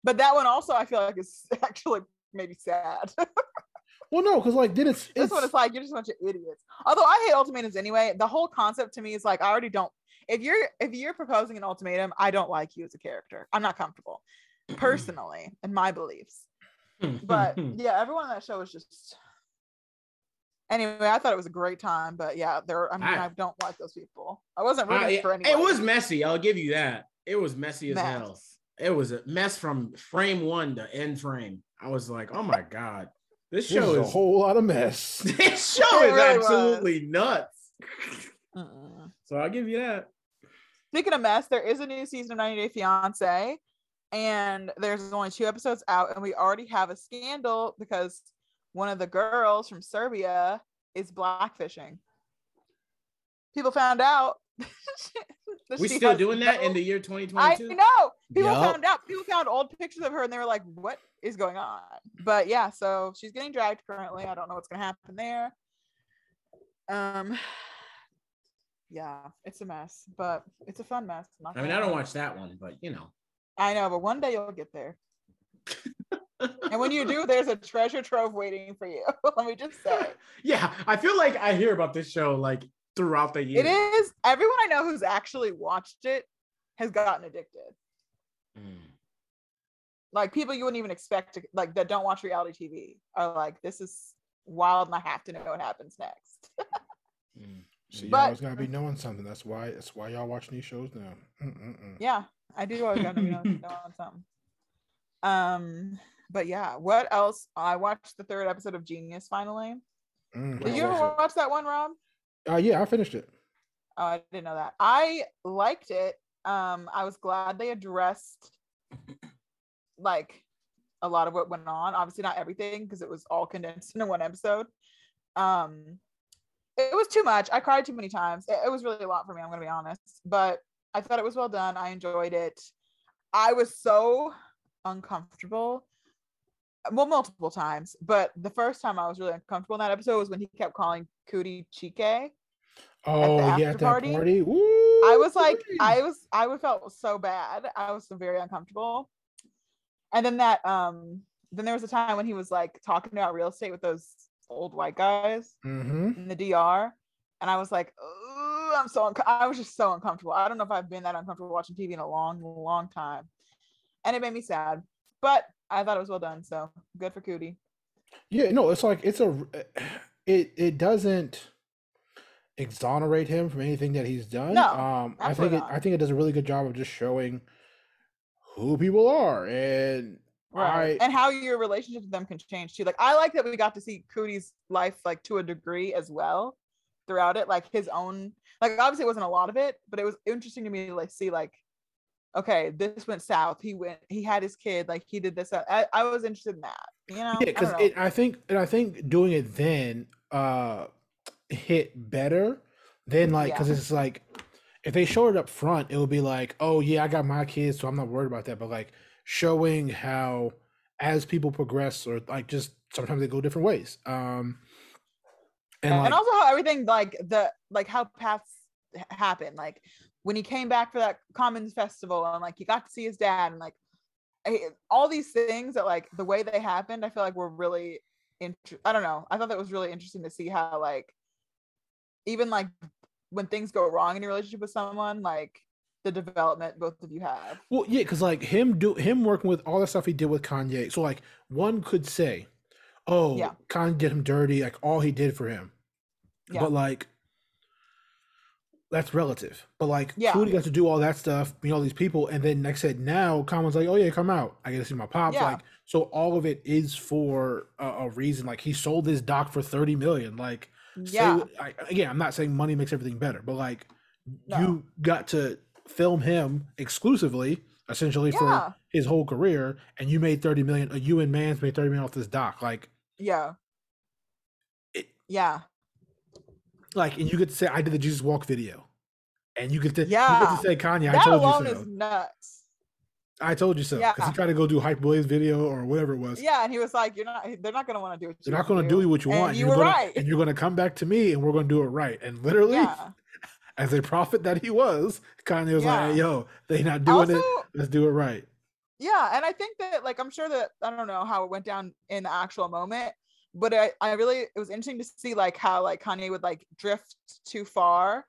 Speaker 1: But that one also I feel like is [laughs] actually maybe sad. [laughs]
Speaker 3: Well, no, because like then it's
Speaker 1: this
Speaker 3: it's
Speaker 1: one is like you're just a bunch of idiots. Although I hate ultimatums anyway. The whole concept to me is like I already don't. If you're if you're proposing an ultimatum, I don't like you as a character. I'm not comfortable [clears throat] personally in my beliefs. [laughs] But yeah, everyone on that show was just. Anyway, I thought it was a great time, but yeah, there. I mean, I,
Speaker 2: I-
Speaker 1: don't like those people. I wasn't rooting
Speaker 2: it,
Speaker 1: for anyone.
Speaker 2: it was messy. I'll give you that. It was messy as hell. It was a mess from frame one to end frame. I was like, oh my god, this
Speaker 3: this is
Speaker 2: show
Speaker 3: a whole lot of mess. [laughs]
Speaker 2: this show
Speaker 1: It
Speaker 2: is
Speaker 1: really was.
Speaker 2: absolutely nuts.
Speaker 1: Mm-mm. [laughs] Uh-uh.
Speaker 2: So I'll give you that.
Speaker 1: Speaking of mess, there is a new season of 90 Day Fiance, and there's only two episodes out, and we already have a scandal because one of the girls from Serbia is blackfishing. people found out. [laughs]
Speaker 2: We
Speaker 1: she
Speaker 2: still doing that in the year 2022.
Speaker 1: I know. People
Speaker 3: Yup.
Speaker 1: found out. People found old pictures of her, and they were like, "What is going on?" But yeah, so she's getting dragged currently. I don't know what's gonna happen there. Um, [sighs] yeah, it's a mess, but it's a fun mess.
Speaker 2: I mean, I don't watch that one, but you know.
Speaker 1: I know, but one day you'll get there. [laughs] and when you do, there's a treasure trove waiting for you. [laughs] Let me just say. [laughs]
Speaker 2: yeah, I feel like I hear about this show like throughout the year.
Speaker 1: It is everyone I know who's actually watched it has gotten addicted.
Speaker 2: Mm.
Speaker 1: Like people you wouldn't even expect to like that don't watch reality TV are like, this is wild and I have to know what happens next. [laughs]
Speaker 2: Mm.
Speaker 3: So you
Speaker 1: But-
Speaker 3: always gotta be knowing something. That's why. That's why y'all watching these shows now. Mm-mm-mm.
Speaker 1: yeah, I do always gotta know, [laughs] know something. Um, but yeah, what else? I watched the third episode of Genius finally.
Speaker 3: Mm,
Speaker 1: Did
Speaker 3: how
Speaker 1: you ever
Speaker 3: was
Speaker 1: watch that one, Rob?
Speaker 3: Uh, yeah, I finished it.
Speaker 1: Oh, I didn't know that. I liked it. Um, I was glad they addressed like a lot of what went on. Obviously, not everything because it was all condensed into one episode. Um, it was too much. I cried too many times. It, it was really a lot for me. I'm gonna be honest, but I thought it was well done. I enjoyed it. I was so uncomfortable. Well, multiple times, but the first time I was really uncomfortable in that episode was when he kept calling Coodie Chike.
Speaker 3: Oh yeah,
Speaker 1: after
Speaker 3: at that
Speaker 1: party,
Speaker 3: party.
Speaker 1: I was like, I was, I would felt so bad. I was very uncomfortable. And then that, um, then there was a time when he was like talking about real estate with those old white guys
Speaker 3: Mm-hmm.
Speaker 1: in the DR, and I was like, I'm so, unco- I was just so uncomfortable. I don't know if I've been that uncomfortable watching TV in a long, long time, and it made me sad. But I thought it was well done, so good for Coodie.
Speaker 3: Yeah, no, it's like it's a it it doesn't exonerate him from anything that he's done.
Speaker 1: No,
Speaker 3: um, I think it. I think it does a really good job of just showing who people are, and I
Speaker 1: and how your relationship with them can change too. Like I like that we got to see Coodie's life like to a degree as well throughout it, like his own like obviously it wasn't a lot of it, but it was interesting to me to like see like okay, this went south. He went he had his kid, like he did this. I, I was interested in that, you know.
Speaker 3: yeah,
Speaker 1: I
Speaker 3: because it I think and I think doing it then uh hit better than like because
Speaker 1: Yeah.
Speaker 3: it's like if they showed it up front, it would be like, oh yeah, I got my kids, so I'm not worried about that. But like showing how as people progress or like just sometimes they go different ways. Um and,
Speaker 1: and
Speaker 3: like
Speaker 1: also how everything like the like how paths happen like when he came back for that commons festival and like he got to see his dad and like I- all these things that like the way they happened i feel like were really int- i don't know i thought that was really interesting to see how like even like when things go wrong in your relationship with someone like the development both of you have
Speaker 3: Well, yeah, because like him do him working with all the stuff he did with Kanye. So like one could say, "Oh,
Speaker 1: Yeah.
Speaker 3: Kanye did him dirty." Like all he did for him,
Speaker 1: Yeah.
Speaker 3: but like that's relative. But like,
Speaker 1: Yeah.
Speaker 3: Coodie got to do all that stuff, meet all these people, and then I said, now Conan's like, "Oh yeah, come out. I get to see my pops."
Speaker 1: Yeah.
Speaker 3: Like, so all of it is for a, a reason. Like he sold his doc for thirty million. Like,
Speaker 1: yeah
Speaker 3: what- I, again, I'm not saying money makes everything better, but like
Speaker 1: No.
Speaker 3: you got to film him exclusively, essentially for his whole career, and you made 30 million. Uh, you and Mans made 30 million off this doc. Like,
Speaker 1: yeah
Speaker 3: It-
Speaker 1: yeah
Speaker 3: like, and you to say, I did the Jesus Walk video. And you get to, you get
Speaker 1: Yeah.
Speaker 3: to say, Kanye, I
Speaker 1: that
Speaker 3: told
Speaker 1: alone
Speaker 3: you so.
Speaker 1: is nuts
Speaker 3: I told you so. Because
Speaker 1: Yeah.
Speaker 3: he tried to go do Hype Blaze video or whatever it was.
Speaker 1: yeah and he was like you're not they're not going to want to do it.
Speaker 3: They're not going to do what you
Speaker 1: And
Speaker 3: want.
Speaker 1: you
Speaker 3: you're
Speaker 1: were
Speaker 3: gonna,
Speaker 1: right.
Speaker 3: And you're going to come back to me and we're going to do it right. And literally,
Speaker 1: yeah [laughs]
Speaker 3: as a prophet that he was, Kanye was like, hey, yo, they not doing
Speaker 1: also,
Speaker 3: it. Let's do it right.
Speaker 1: yeah and i think that like i'm sure that i don't know how it went down in the actual moment but i, I really it was interesting to see like how like kanye would like drift too far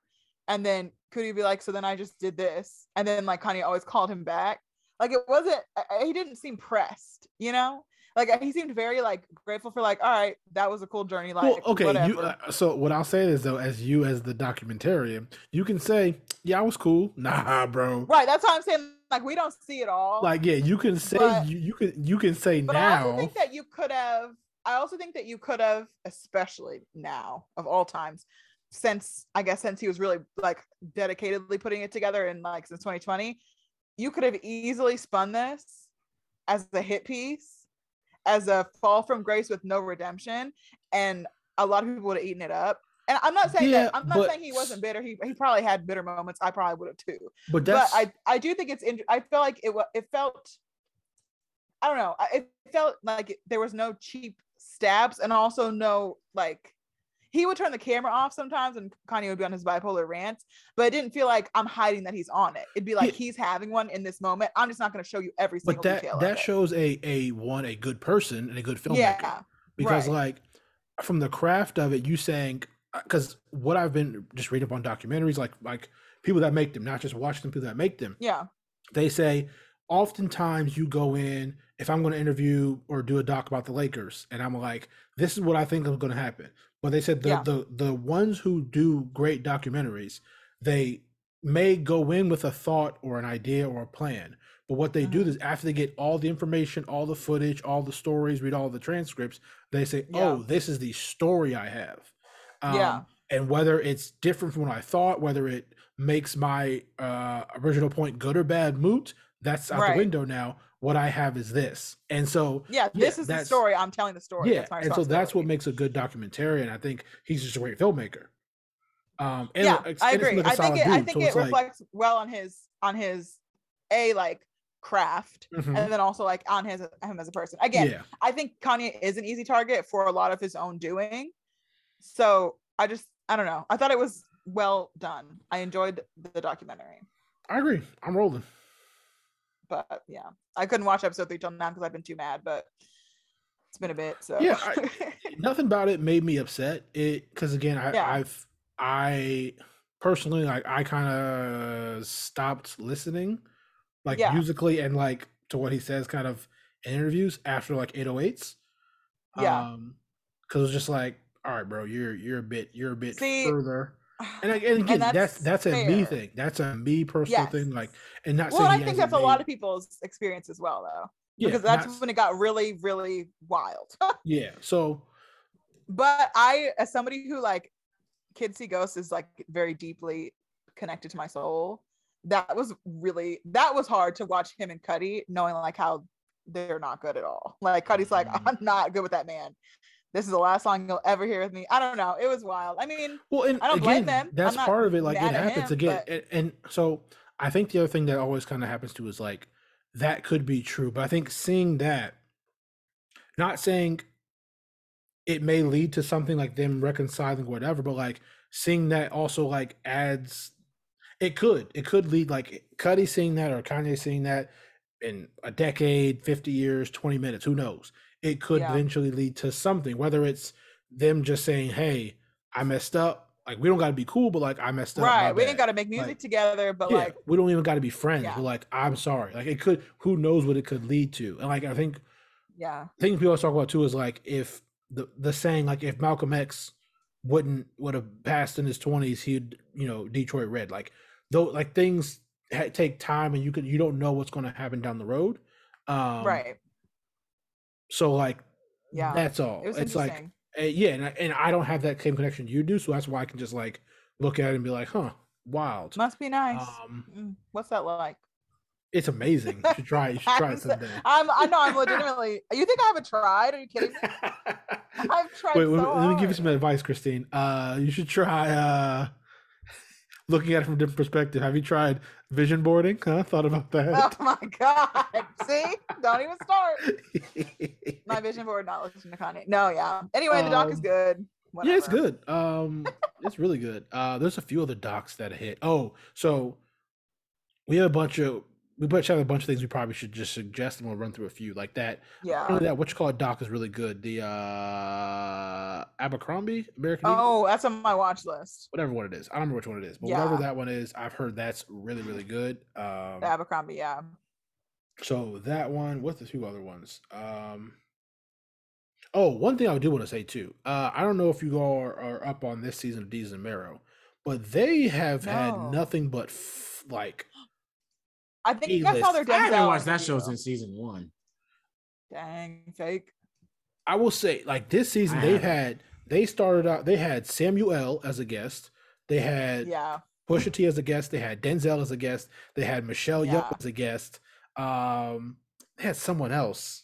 Speaker 1: and then could he be like so then i just did this and then like kanye always called him back like it wasn't I- I- he didn't seem pressed you know like uh, he seemed very like grateful for like all right that was a cool journey like
Speaker 3: well, okay. You, uh, so what I'll say is though, as you as the documentarian, you can say, "Yeah, I was cool." [laughs] Nah, bro.
Speaker 1: right that's why i'm saying like we don't see it all
Speaker 3: Like, yeah, you can say
Speaker 1: But-
Speaker 3: you, you can you can say
Speaker 1: But I also think that you could have. I also think that you could have, especially now of all times, since I guess since he was really like dedicatedly putting it together and like since 2020, you could have easily spun this as a hit piece, as a fall from grace with no redemption, and a lot of people would have eaten it up. And I'm not saying
Speaker 3: Yeah,
Speaker 1: that I'm not
Speaker 3: but-
Speaker 1: saying he wasn't bitter. He he probably had bitter moments. I probably would have too.
Speaker 3: But
Speaker 1: But I I do think it's in, I feel like it it felt I don't know. It felt like there was no cheap stabs and also no like he would turn the camera off sometimes and Kanye would be on his bipolar rants, but it didn't feel like I'm hiding that he's on it. It'd be like
Speaker 3: Yeah.
Speaker 1: he's having one in this moment. I'm just not going to show you every single
Speaker 3: but that
Speaker 1: detail.
Speaker 3: that shows a a one a good person and a good filmmaker.
Speaker 1: yeah,
Speaker 3: because
Speaker 1: right.
Speaker 3: like from the craft of it you saying uh, because what i've been just reading up on documentaries like like people that make them not just watch them people that make them
Speaker 1: yeah,
Speaker 3: they say oftentimes you go in if i'm going to interview or do a doc about the lakers and i'm like this is what i think is going to happen but they said the,
Speaker 1: Yeah.
Speaker 3: the the ones who do great documentaries they may go in with a thought or an idea or a plan but what they do
Speaker 1: Mhm.
Speaker 3: is after they get all the information all the footage all the stories read all the transcripts they say
Speaker 1: Yeah.
Speaker 3: oh this is the story i have Um,
Speaker 1: Yeah.
Speaker 3: and whether it's different from what i thought whether it makes my uh, original point good or bad moot that's out
Speaker 1: Right.
Speaker 3: the window now what i have is this and so
Speaker 1: yeah.
Speaker 3: Yeah,
Speaker 1: This is the story. I'm telling the story.
Speaker 3: yeah
Speaker 1: That's my
Speaker 3: and so that's what makes a good documentarian i think he's just a great filmmaker um and
Speaker 1: yeah,
Speaker 3: it's-
Speaker 1: I
Speaker 3: and
Speaker 1: agree.
Speaker 3: like
Speaker 1: I think it, I think
Speaker 3: so
Speaker 1: it
Speaker 3: it's like-
Speaker 1: reflects well on his on his a like craft
Speaker 3: Mhm.
Speaker 1: and then also like on his him as a person. Again,
Speaker 3: yeah
Speaker 1: I think Kanye is an easy target for a lot of his own doing. So I just I don't know. I thought it was well done. I enjoyed the documentary,
Speaker 3: i agree i'm rolling
Speaker 1: but yeah, I couldn't watch episode three till now because I've been too mad. But it's been a bit. So
Speaker 3: Yeah, [laughs] nothing about it made me upset. It because again, I,
Speaker 1: Yeah.
Speaker 3: I've I personally like I kind of stopped listening, like
Speaker 1: Yeah.
Speaker 3: musically and like to what he says, kind of in interviews after like 808s.
Speaker 1: Yeah.
Speaker 3: Um, because it was just like, all right, bro, you're you're a bit you're a bit
Speaker 1: See,
Speaker 3: further. And, I- and [sighs] again, that's that's, a me thing. That's a me personal
Speaker 1: Yes.
Speaker 3: thing. Like, and not
Speaker 1: Well, I think that's a lot of people's experience as well, though,
Speaker 3: yeah,
Speaker 1: because that's
Speaker 3: not-
Speaker 1: when it got really, really wild. [laughs]
Speaker 3: yeah. So
Speaker 1: but I, as somebody who like Kids See Ghosts is like very deeply connected to my soul, that was really that was hard to watch him and Coodie knowing like how they're not good at all. Like Coodie's like,
Speaker 3: Mhm.
Speaker 1: I'm not good with that man. This is the last song you'll ever hear with me. I don't know. It was wild. I mean,
Speaker 3: Well, and
Speaker 1: I don't
Speaker 3: again,
Speaker 1: blame them.
Speaker 3: That's part of it. Like it happens
Speaker 1: him,
Speaker 3: again,
Speaker 1: but-
Speaker 3: and, and so I think the other thing that always kind of happens too is like that could be true, but I think seeing that, not saying it may lead to something like them reconciling, whatever, but like seeing that also like adds. It could. It could lead like Coodie seeing that or Kanye seeing that in a decade, 50 years, 20 minutes, who knows? It could
Speaker 1: Yeah.
Speaker 3: eventually lead to something, whether it's them just saying, Hey, I messed up. Like we don't gotta be cool, but like I messed up.
Speaker 1: right. We
Speaker 3: bad."
Speaker 1: ain't got to make music
Speaker 3: Like,
Speaker 1: together, but
Speaker 3: yeah,
Speaker 1: like,
Speaker 3: we don't even gotta be friends.
Speaker 1: Yeah.
Speaker 3: But like, I'm sorry. Like it could who knows what it could lead to. And like I think
Speaker 1: yeah,
Speaker 3: Things people always talk about too is like if the the saying like if Malcolm X wouldn't would have passed in his twenties, he'd you know Detroit Red. Like though, like things ha- take time, and you could you don't know what's going to happen down the road. Um,
Speaker 1: right.
Speaker 3: So like
Speaker 1: Yeah.
Speaker 3: that's all.
Speaker 1: It
Speaker 3: It's like uh, yeah, and I, and I don't have that same connection you do, so that's why I can just like look at it and be like, huh, wild.
Speaker 1: Must be nice.
Speaker 3: Um,
Speaker 1: Mm, What's that like?
Speaker 3: it's amazing. You should try. You should [laughs] try it someday.
Speaker 1: I'm I know I'm legitimately. You think I haven't tried? Are you kidding me? [laughs] I've tried
Speaker 3: Wait,
Speaker 1: so
Speaker 3: let, me, let me give you some advice, Christine. Uh, you should try uh, looking at it from a different perspective. Have you tried vision boarding? Huh? Thought about that?
Speaker 1: Oh my god! See, don't even start. [laughs] My vision board not listening to Kanye. No, yeah. Anyway, the doc is
Speaker 3: Um,
Speaker 1: good.
Speaker 3: yeah, it's good. Um, it's really good. Uh, there's a few other docs that hit. Oh, so we have a bunch of we bunch have a bunch of things we probably should just suggest, and we'll run through a few like that.
Speaker 1: Yeah.
Speaker 3: Only that what you call it doc is really good. The uh Abercrombie American Eagle?
Speaker 1: Oh, that's on my watch list.
Speaker 3: whatever one it is. I don't remember which one it is, but whatever that one is, I've heard that's really really good. Um,
Speaker 1: The Abercrombie, yeah.
Speaker 3: so that one, what's the two other ones? Um, oh, one thing I do want to say too. Uh, I don't know if you all are, are up on this season of Desus and Mero, but they have had nothing but f- like
Speaker 1: I think I saw their
Speaker 3: A-list.
Speaker 1: Denzel.
Speaker 2: I haven't watched that show
Speaker 1: interview.
Speaker 2: since season one.
Speaker 1: Dang, fake.
Speaker 3: I will say, like this season, they've had they started out. They had Samuel as a guest. They had
Speaker 1: Yeah.
Speaker 3: Pusha T as a guest. They had Denzel as a guest. They had Michelle Yeoh as a guest. Um, they had someone else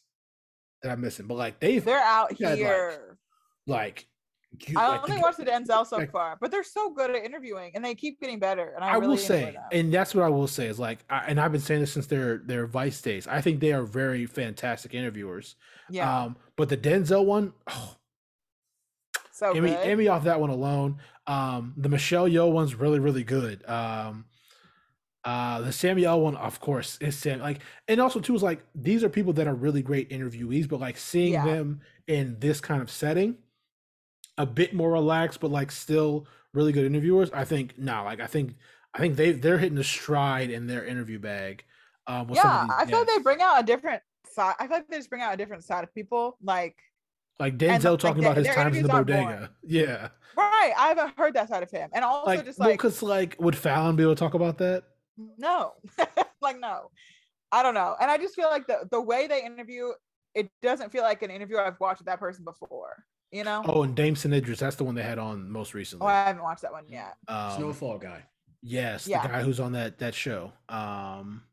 Speaker 3: that I'm missing, but like they've
Speaker 1: They're out
Speaker 3: had,
Speaker 1: here.
Speaker 3: like You-
Speaker 1: I only watched the Denzel so
Speaker 3: like-
Speaker 1: far, but they're so good at interviewing and they keep getting better. And I,
Speaker 3: I
Speaker 1: really
Speaker 3: will say,
Speaker 1: them.
Speaker 3: and that's what I will say is like, I, and I've been saying this since their their Vice days. I think they are very fantastic interviewers.
Speaker 1: yeah,
Speaker 3: Um, but the Denzel one, oh,
Speaker 1: so
Speaker 3: Emmy,
Speaker 1: good.
Speaker 3: Emmy off that one alone. Um, the Michelle Yeoh one's really really good. Um, uh, the Samuel one, of course, is Sam. Like, and also too is like these are people that are really great interviewees, but like seeing
Speaker 1: Yeah.
Speaker 3: them in this kind of setting, a bit more relaxed, but like still really good interviewers. I think nah, like I think I think they they're hitting a stride in their interview bag. Um, with some of
Speaker 1: yeah, I feel like they bring out a different side. I feel like they just bring out a different side of people. Like,
Speaker 3: like
Speaker 1: and,
Speaker 3: Denzel
Speaker 1: like,
Speaker 3: talking
Speaker 1: their-
Speaker 3: about his times in the bodega. Yeah,
Speaker 1: right? I haven't heard that side of him, and also
Speaker 3: like
Speaker 1: just like
Speaker 3: because like would Fallon be able to talk about that?
Speaker 1: no, [laughs] like no, I don't know. And I just feel like the the way they interview, it doesn't feel like an interview I've watched with that person before. You know?
Speaker 3: Oh, and Damson Idris, that's the one they had on most recently. Oh.
Speaker 1: I haven't watched that one yet.
Speaker 3: Um,
Speaker 2: Snowfall guy.
Speaker 3: Yes,
Speaker 1: Yeah.
Speaker 3: the guy who's on that that show. Um,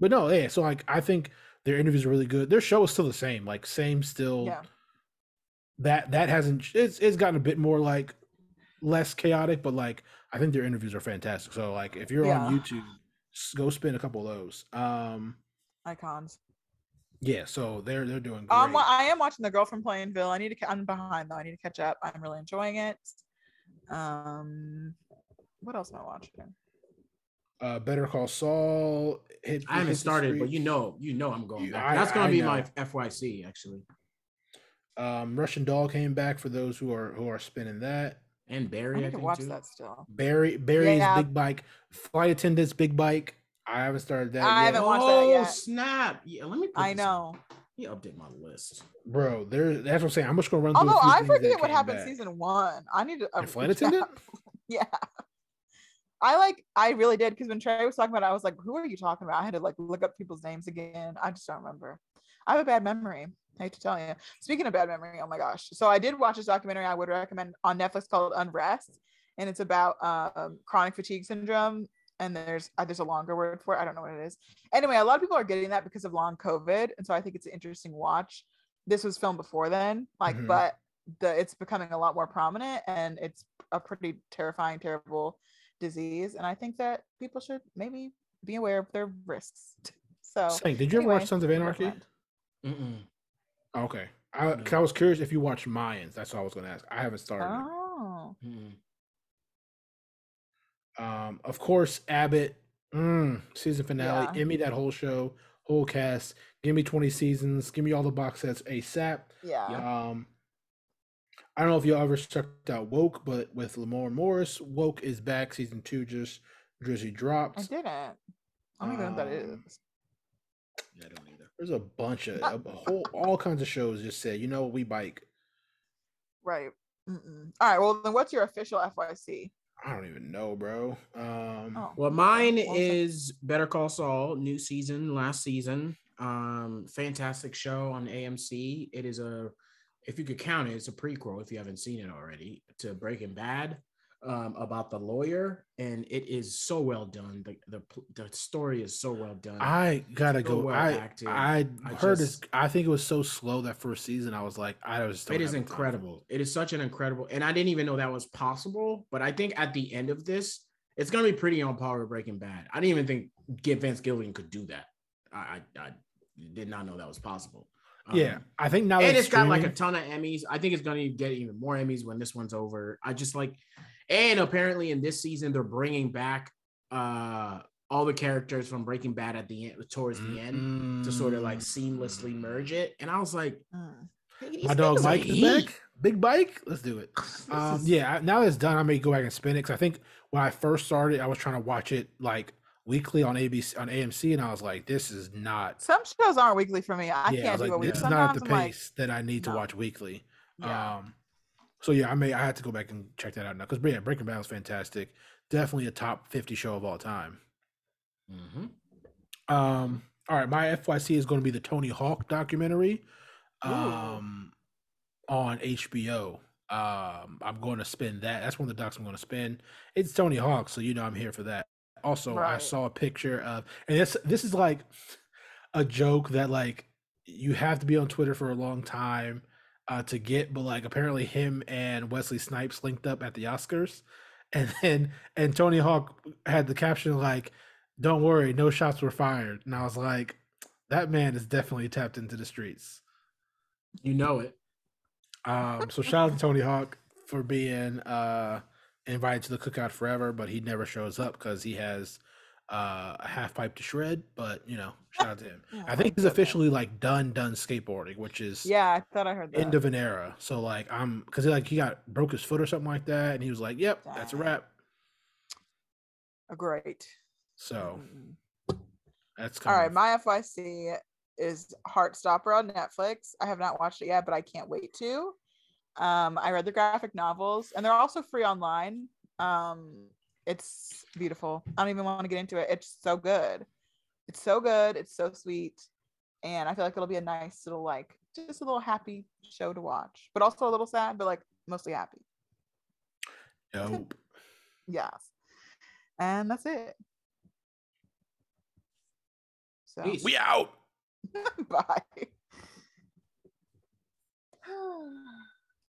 Speaker 3: but no, yeah. So like, I think their interviews are really good. Their show is still the same, like same still.
Speaker 1: Yeah.
Speaker 3: That that hasn't. It's it's gotten a bit more like less chaotic, but like I think their interviews are fantastic. So like, if you're
Speaker 1: Yeah.
Speaker 3: on YouTube, go spin a couple of those. Um,
Speaker 1: Icons.
Speaker 3: Yeah. So they're they're doing great.
Speaker 1: Um, well, I am watching The Girl from Plainville. I need to. I'm behind though. I need to catch up. I'm really enjoying it. Um, what else am I watching?
Speaker 3: uh, Better Call Saul. Hit,
Speaker 2: I haven't
Speaker 3: hit
Speaker 2: started, but you know, you know, I'm going back.
Speaker 3: I-
Speaker 2: That's gonna be
Speaker 3: know.
Speaker 2: my FYC actually.
Speaker 3: Um, Russian Doll came back for those who are who are spinning that.
Speaker 2: And Barry, I,
Speaker 1: need to
Speaker 2: think
Speaker 1: watch
Speaker 2: too.
Speaker 1: that still.
Speaker 3: Barry Barry's
Speaker 1: Yeah.
Speaker 3: big bike, flight attendants big bike. I haven't started that
Speaker 1: I
Speaker 3: yet.
Speaker 1: haven't watched that
Speaker 2: oh
Speaker 1: yet.
Speaker 2: snap! Yeah, let me. Put
Speaker 1: I know.
Speaker 2: Let me update my list.
Speaker 3: Bro, there that's what I'm saying. I'm just gonna run through.
Speaker 1: Although
Speaker 3: a few
Speaker 1: I forget what happened
Speaker 3: back.
Speaker 1: season one. I need to. uh,
Speaker 3: The flight attendant? [laughs]
Speaker 1: yeah. I like. I really did because when Trey was talking about it, I was like, "Who are you talking about?" I had to like look up people's names again. I just don't remember. I have a bad memory. I hate to tell you. Speaking of bad memory, oh my gosh! So I did watch this documentary. I would recommend on Netflix called Unrest, and it's about um, chronic fatigue syndrome. And there's uh, there's a longer word for it. I don't know what it is. Anyway, a lot of people are getting that because of long COVID, and so I think it's an interesting watch. This was filmed before then, like,
Speaker 3: Mhm.
Speaker 1: but the it's becoming a lot more prominent, and it's a pretty terrifying, terrible disease. And I think that people should maybe be aware of their risks. [laughs] So,
Speaker 3: Saying, did you ever watch Sons of Anarchy?
Speaker 2: Mm-mm.
Speaker 3: Okay, I, 'cause
Speaker 2: No.
Speaker 3: I was curious if you watched Mayans. That's what I was gonna ask. I haven't started.
Speaker 1: Oh,
Speaker 2: Mm-mm.
Speaker 3: Um, of course, Abbott mm, season finale.
Speaker 1: Yeah.
Speaker 3: Give me that whole show, whole cast. Give me 20 seasons. Give me all the box sets ASAP.
Speaker 1: yeah.
Speaker 3: Um, I don't know if y'all ever checked out Woke, but with Lamorne Morris, Woke is back. Season two just Drizzy dropped.
Speaker 1: I didn't. I don't even know what that
Speaker 3: Um.
Speaker 2: Yeah, I don't either.
Speaker 3: There's a bunch of a whole all kinds of shows just said, you know, what, we bike.
Speaker 1: Right. Mm-mm. All right. Well, then what's your official FYC?
Speaker 3: I don't even know, bro. Um,
Speaker 1: Oh,
Speaker 2: Well, mine
Speaker 1: Well, so-
Speaker 2: is Better Call Saul, new season, last season. Um, fantastic show on AMC. It is a, if you could count it, it's a prequel if you haven't seen it already to Breaking Bad, um, about the lawyer, and it is so well done. The the the story is so well done.
Speaker 3: I gotta
Speaker 2: so
Speaker 3: go.
Speaker 2: well
Speaker 3: I
Speaker 2: acted.
Speaker 3: I
Speaker 2: I
Speaker 3: heard
Speaker 2: just-
Speaker 3: this. I think it was so slow that first season. I was like, I was.
Speaker 2: It is incredible. It is such an incredible, and I didn't even know that was possible. But I think at the end of this, it's gonna be pretty on par with Breaking Bad. I didn't even think Get Vince Gilligan could do that. I, I, I did not know that was possible.
Speaker 3: Yeah,
Speaker 2: Um,
Speaker 3: I think now
Speaker 2: and it's got like a ton of Emmys. I think it's gonna get even more Emmys when this one's over. I just like, and apparently in this season they're bringing back uh all the characters from Breaking Bad at the end, towards the end, to sort of like seamlessly merge it. And I was like,
Speaker 1: Mm.
Speaker 3: My dog Mike is back. Big bike. Let's do it. [laughs] Um,
Speaker 2: is-
Speaker 3: yeah. Now that it's done, I may go back and spin it because I think when I first started, I was trying to watch it like weekly on ABC on AMC, and I was like, this is not.
Speaker 1: Some shows aren't weekly for me. I
Speaker 3: yeah,
Speaker 1: can't
Speaker 3: was
Speaker 1: do
Speaker 3: like,
Speaker 1: a week.
Speaker 3: this not at the
Speaker 1: I'm like,
Speaker 3: pace that I need to watch weekly.
Speaker 1: yeah.
Speaker 3: Um, so yeah, I may I had to go back and check that out now because yeah, Breaking Bad was fantastic. Definitely a top fifty show of all time.
Speaker 2: Mhm.
Speaker 3: Um, all right, my FYC is going to be the Tony Hawk documentary,
Speaker 1: Ooh.
Speaker 3: um, on HBO. Um, I'm going to spin that. That's one of the docs I'm going to spin. It's Tony Hawk, so you know I'm here for that. Also, I saw a picture of, and this this is like a joke that like you have to be on Twitter for a long time. Uh, to get, but like apparently him and Wesley Snipes linked up at the Oscars, [laughs] and then and Tony Hawk had the caption like, "Don't worry, no shots were fired," and I was like, that man is definitely tapped into the streets.
Speaker 2: You know it.
Speaker 3: Um, so shout out to Tony Hawk for being uh invited to the cookout forever, but he never shows up because he has uh, a half pipe to shred. But you know, shout out to him. [laughs]
Speaker 1: Oh
Speaker 3: I think he's officially like done done skateboarding, which is
Speaker 1: Yeah, I thought I heard that.
Speaker 3: end of an era. So like I'm because he like he got broke his foot or something like that, and he was like, "Yep, that's a wrap."
Speaker 1: Oh, Great.
Speaker 3: So
Speaker 1: Mm.
Speaker 3: that's
Speaker 1: all right
Speaker 3: of
Speaker 1: my FYC is Heartstopper on Netflix. I have not watched it yet, but I can't wait to. Um, I read the graphic novels, and they're also free online. Um, it's beautiful. I don't even want to get into it. It's so good. It's so good. It's so sweet, and I feel like it'll be a nice little like just a little happy show to watch, but also a little sad, but like mostly happy.
Speaker 3: dope. [laughs]
Speaker 1: Yes, and that's it. So
Speaker 2: Peace.
Speaker 3: We out. [laughs]
Speaker 1: bye. [sighs] [laughs]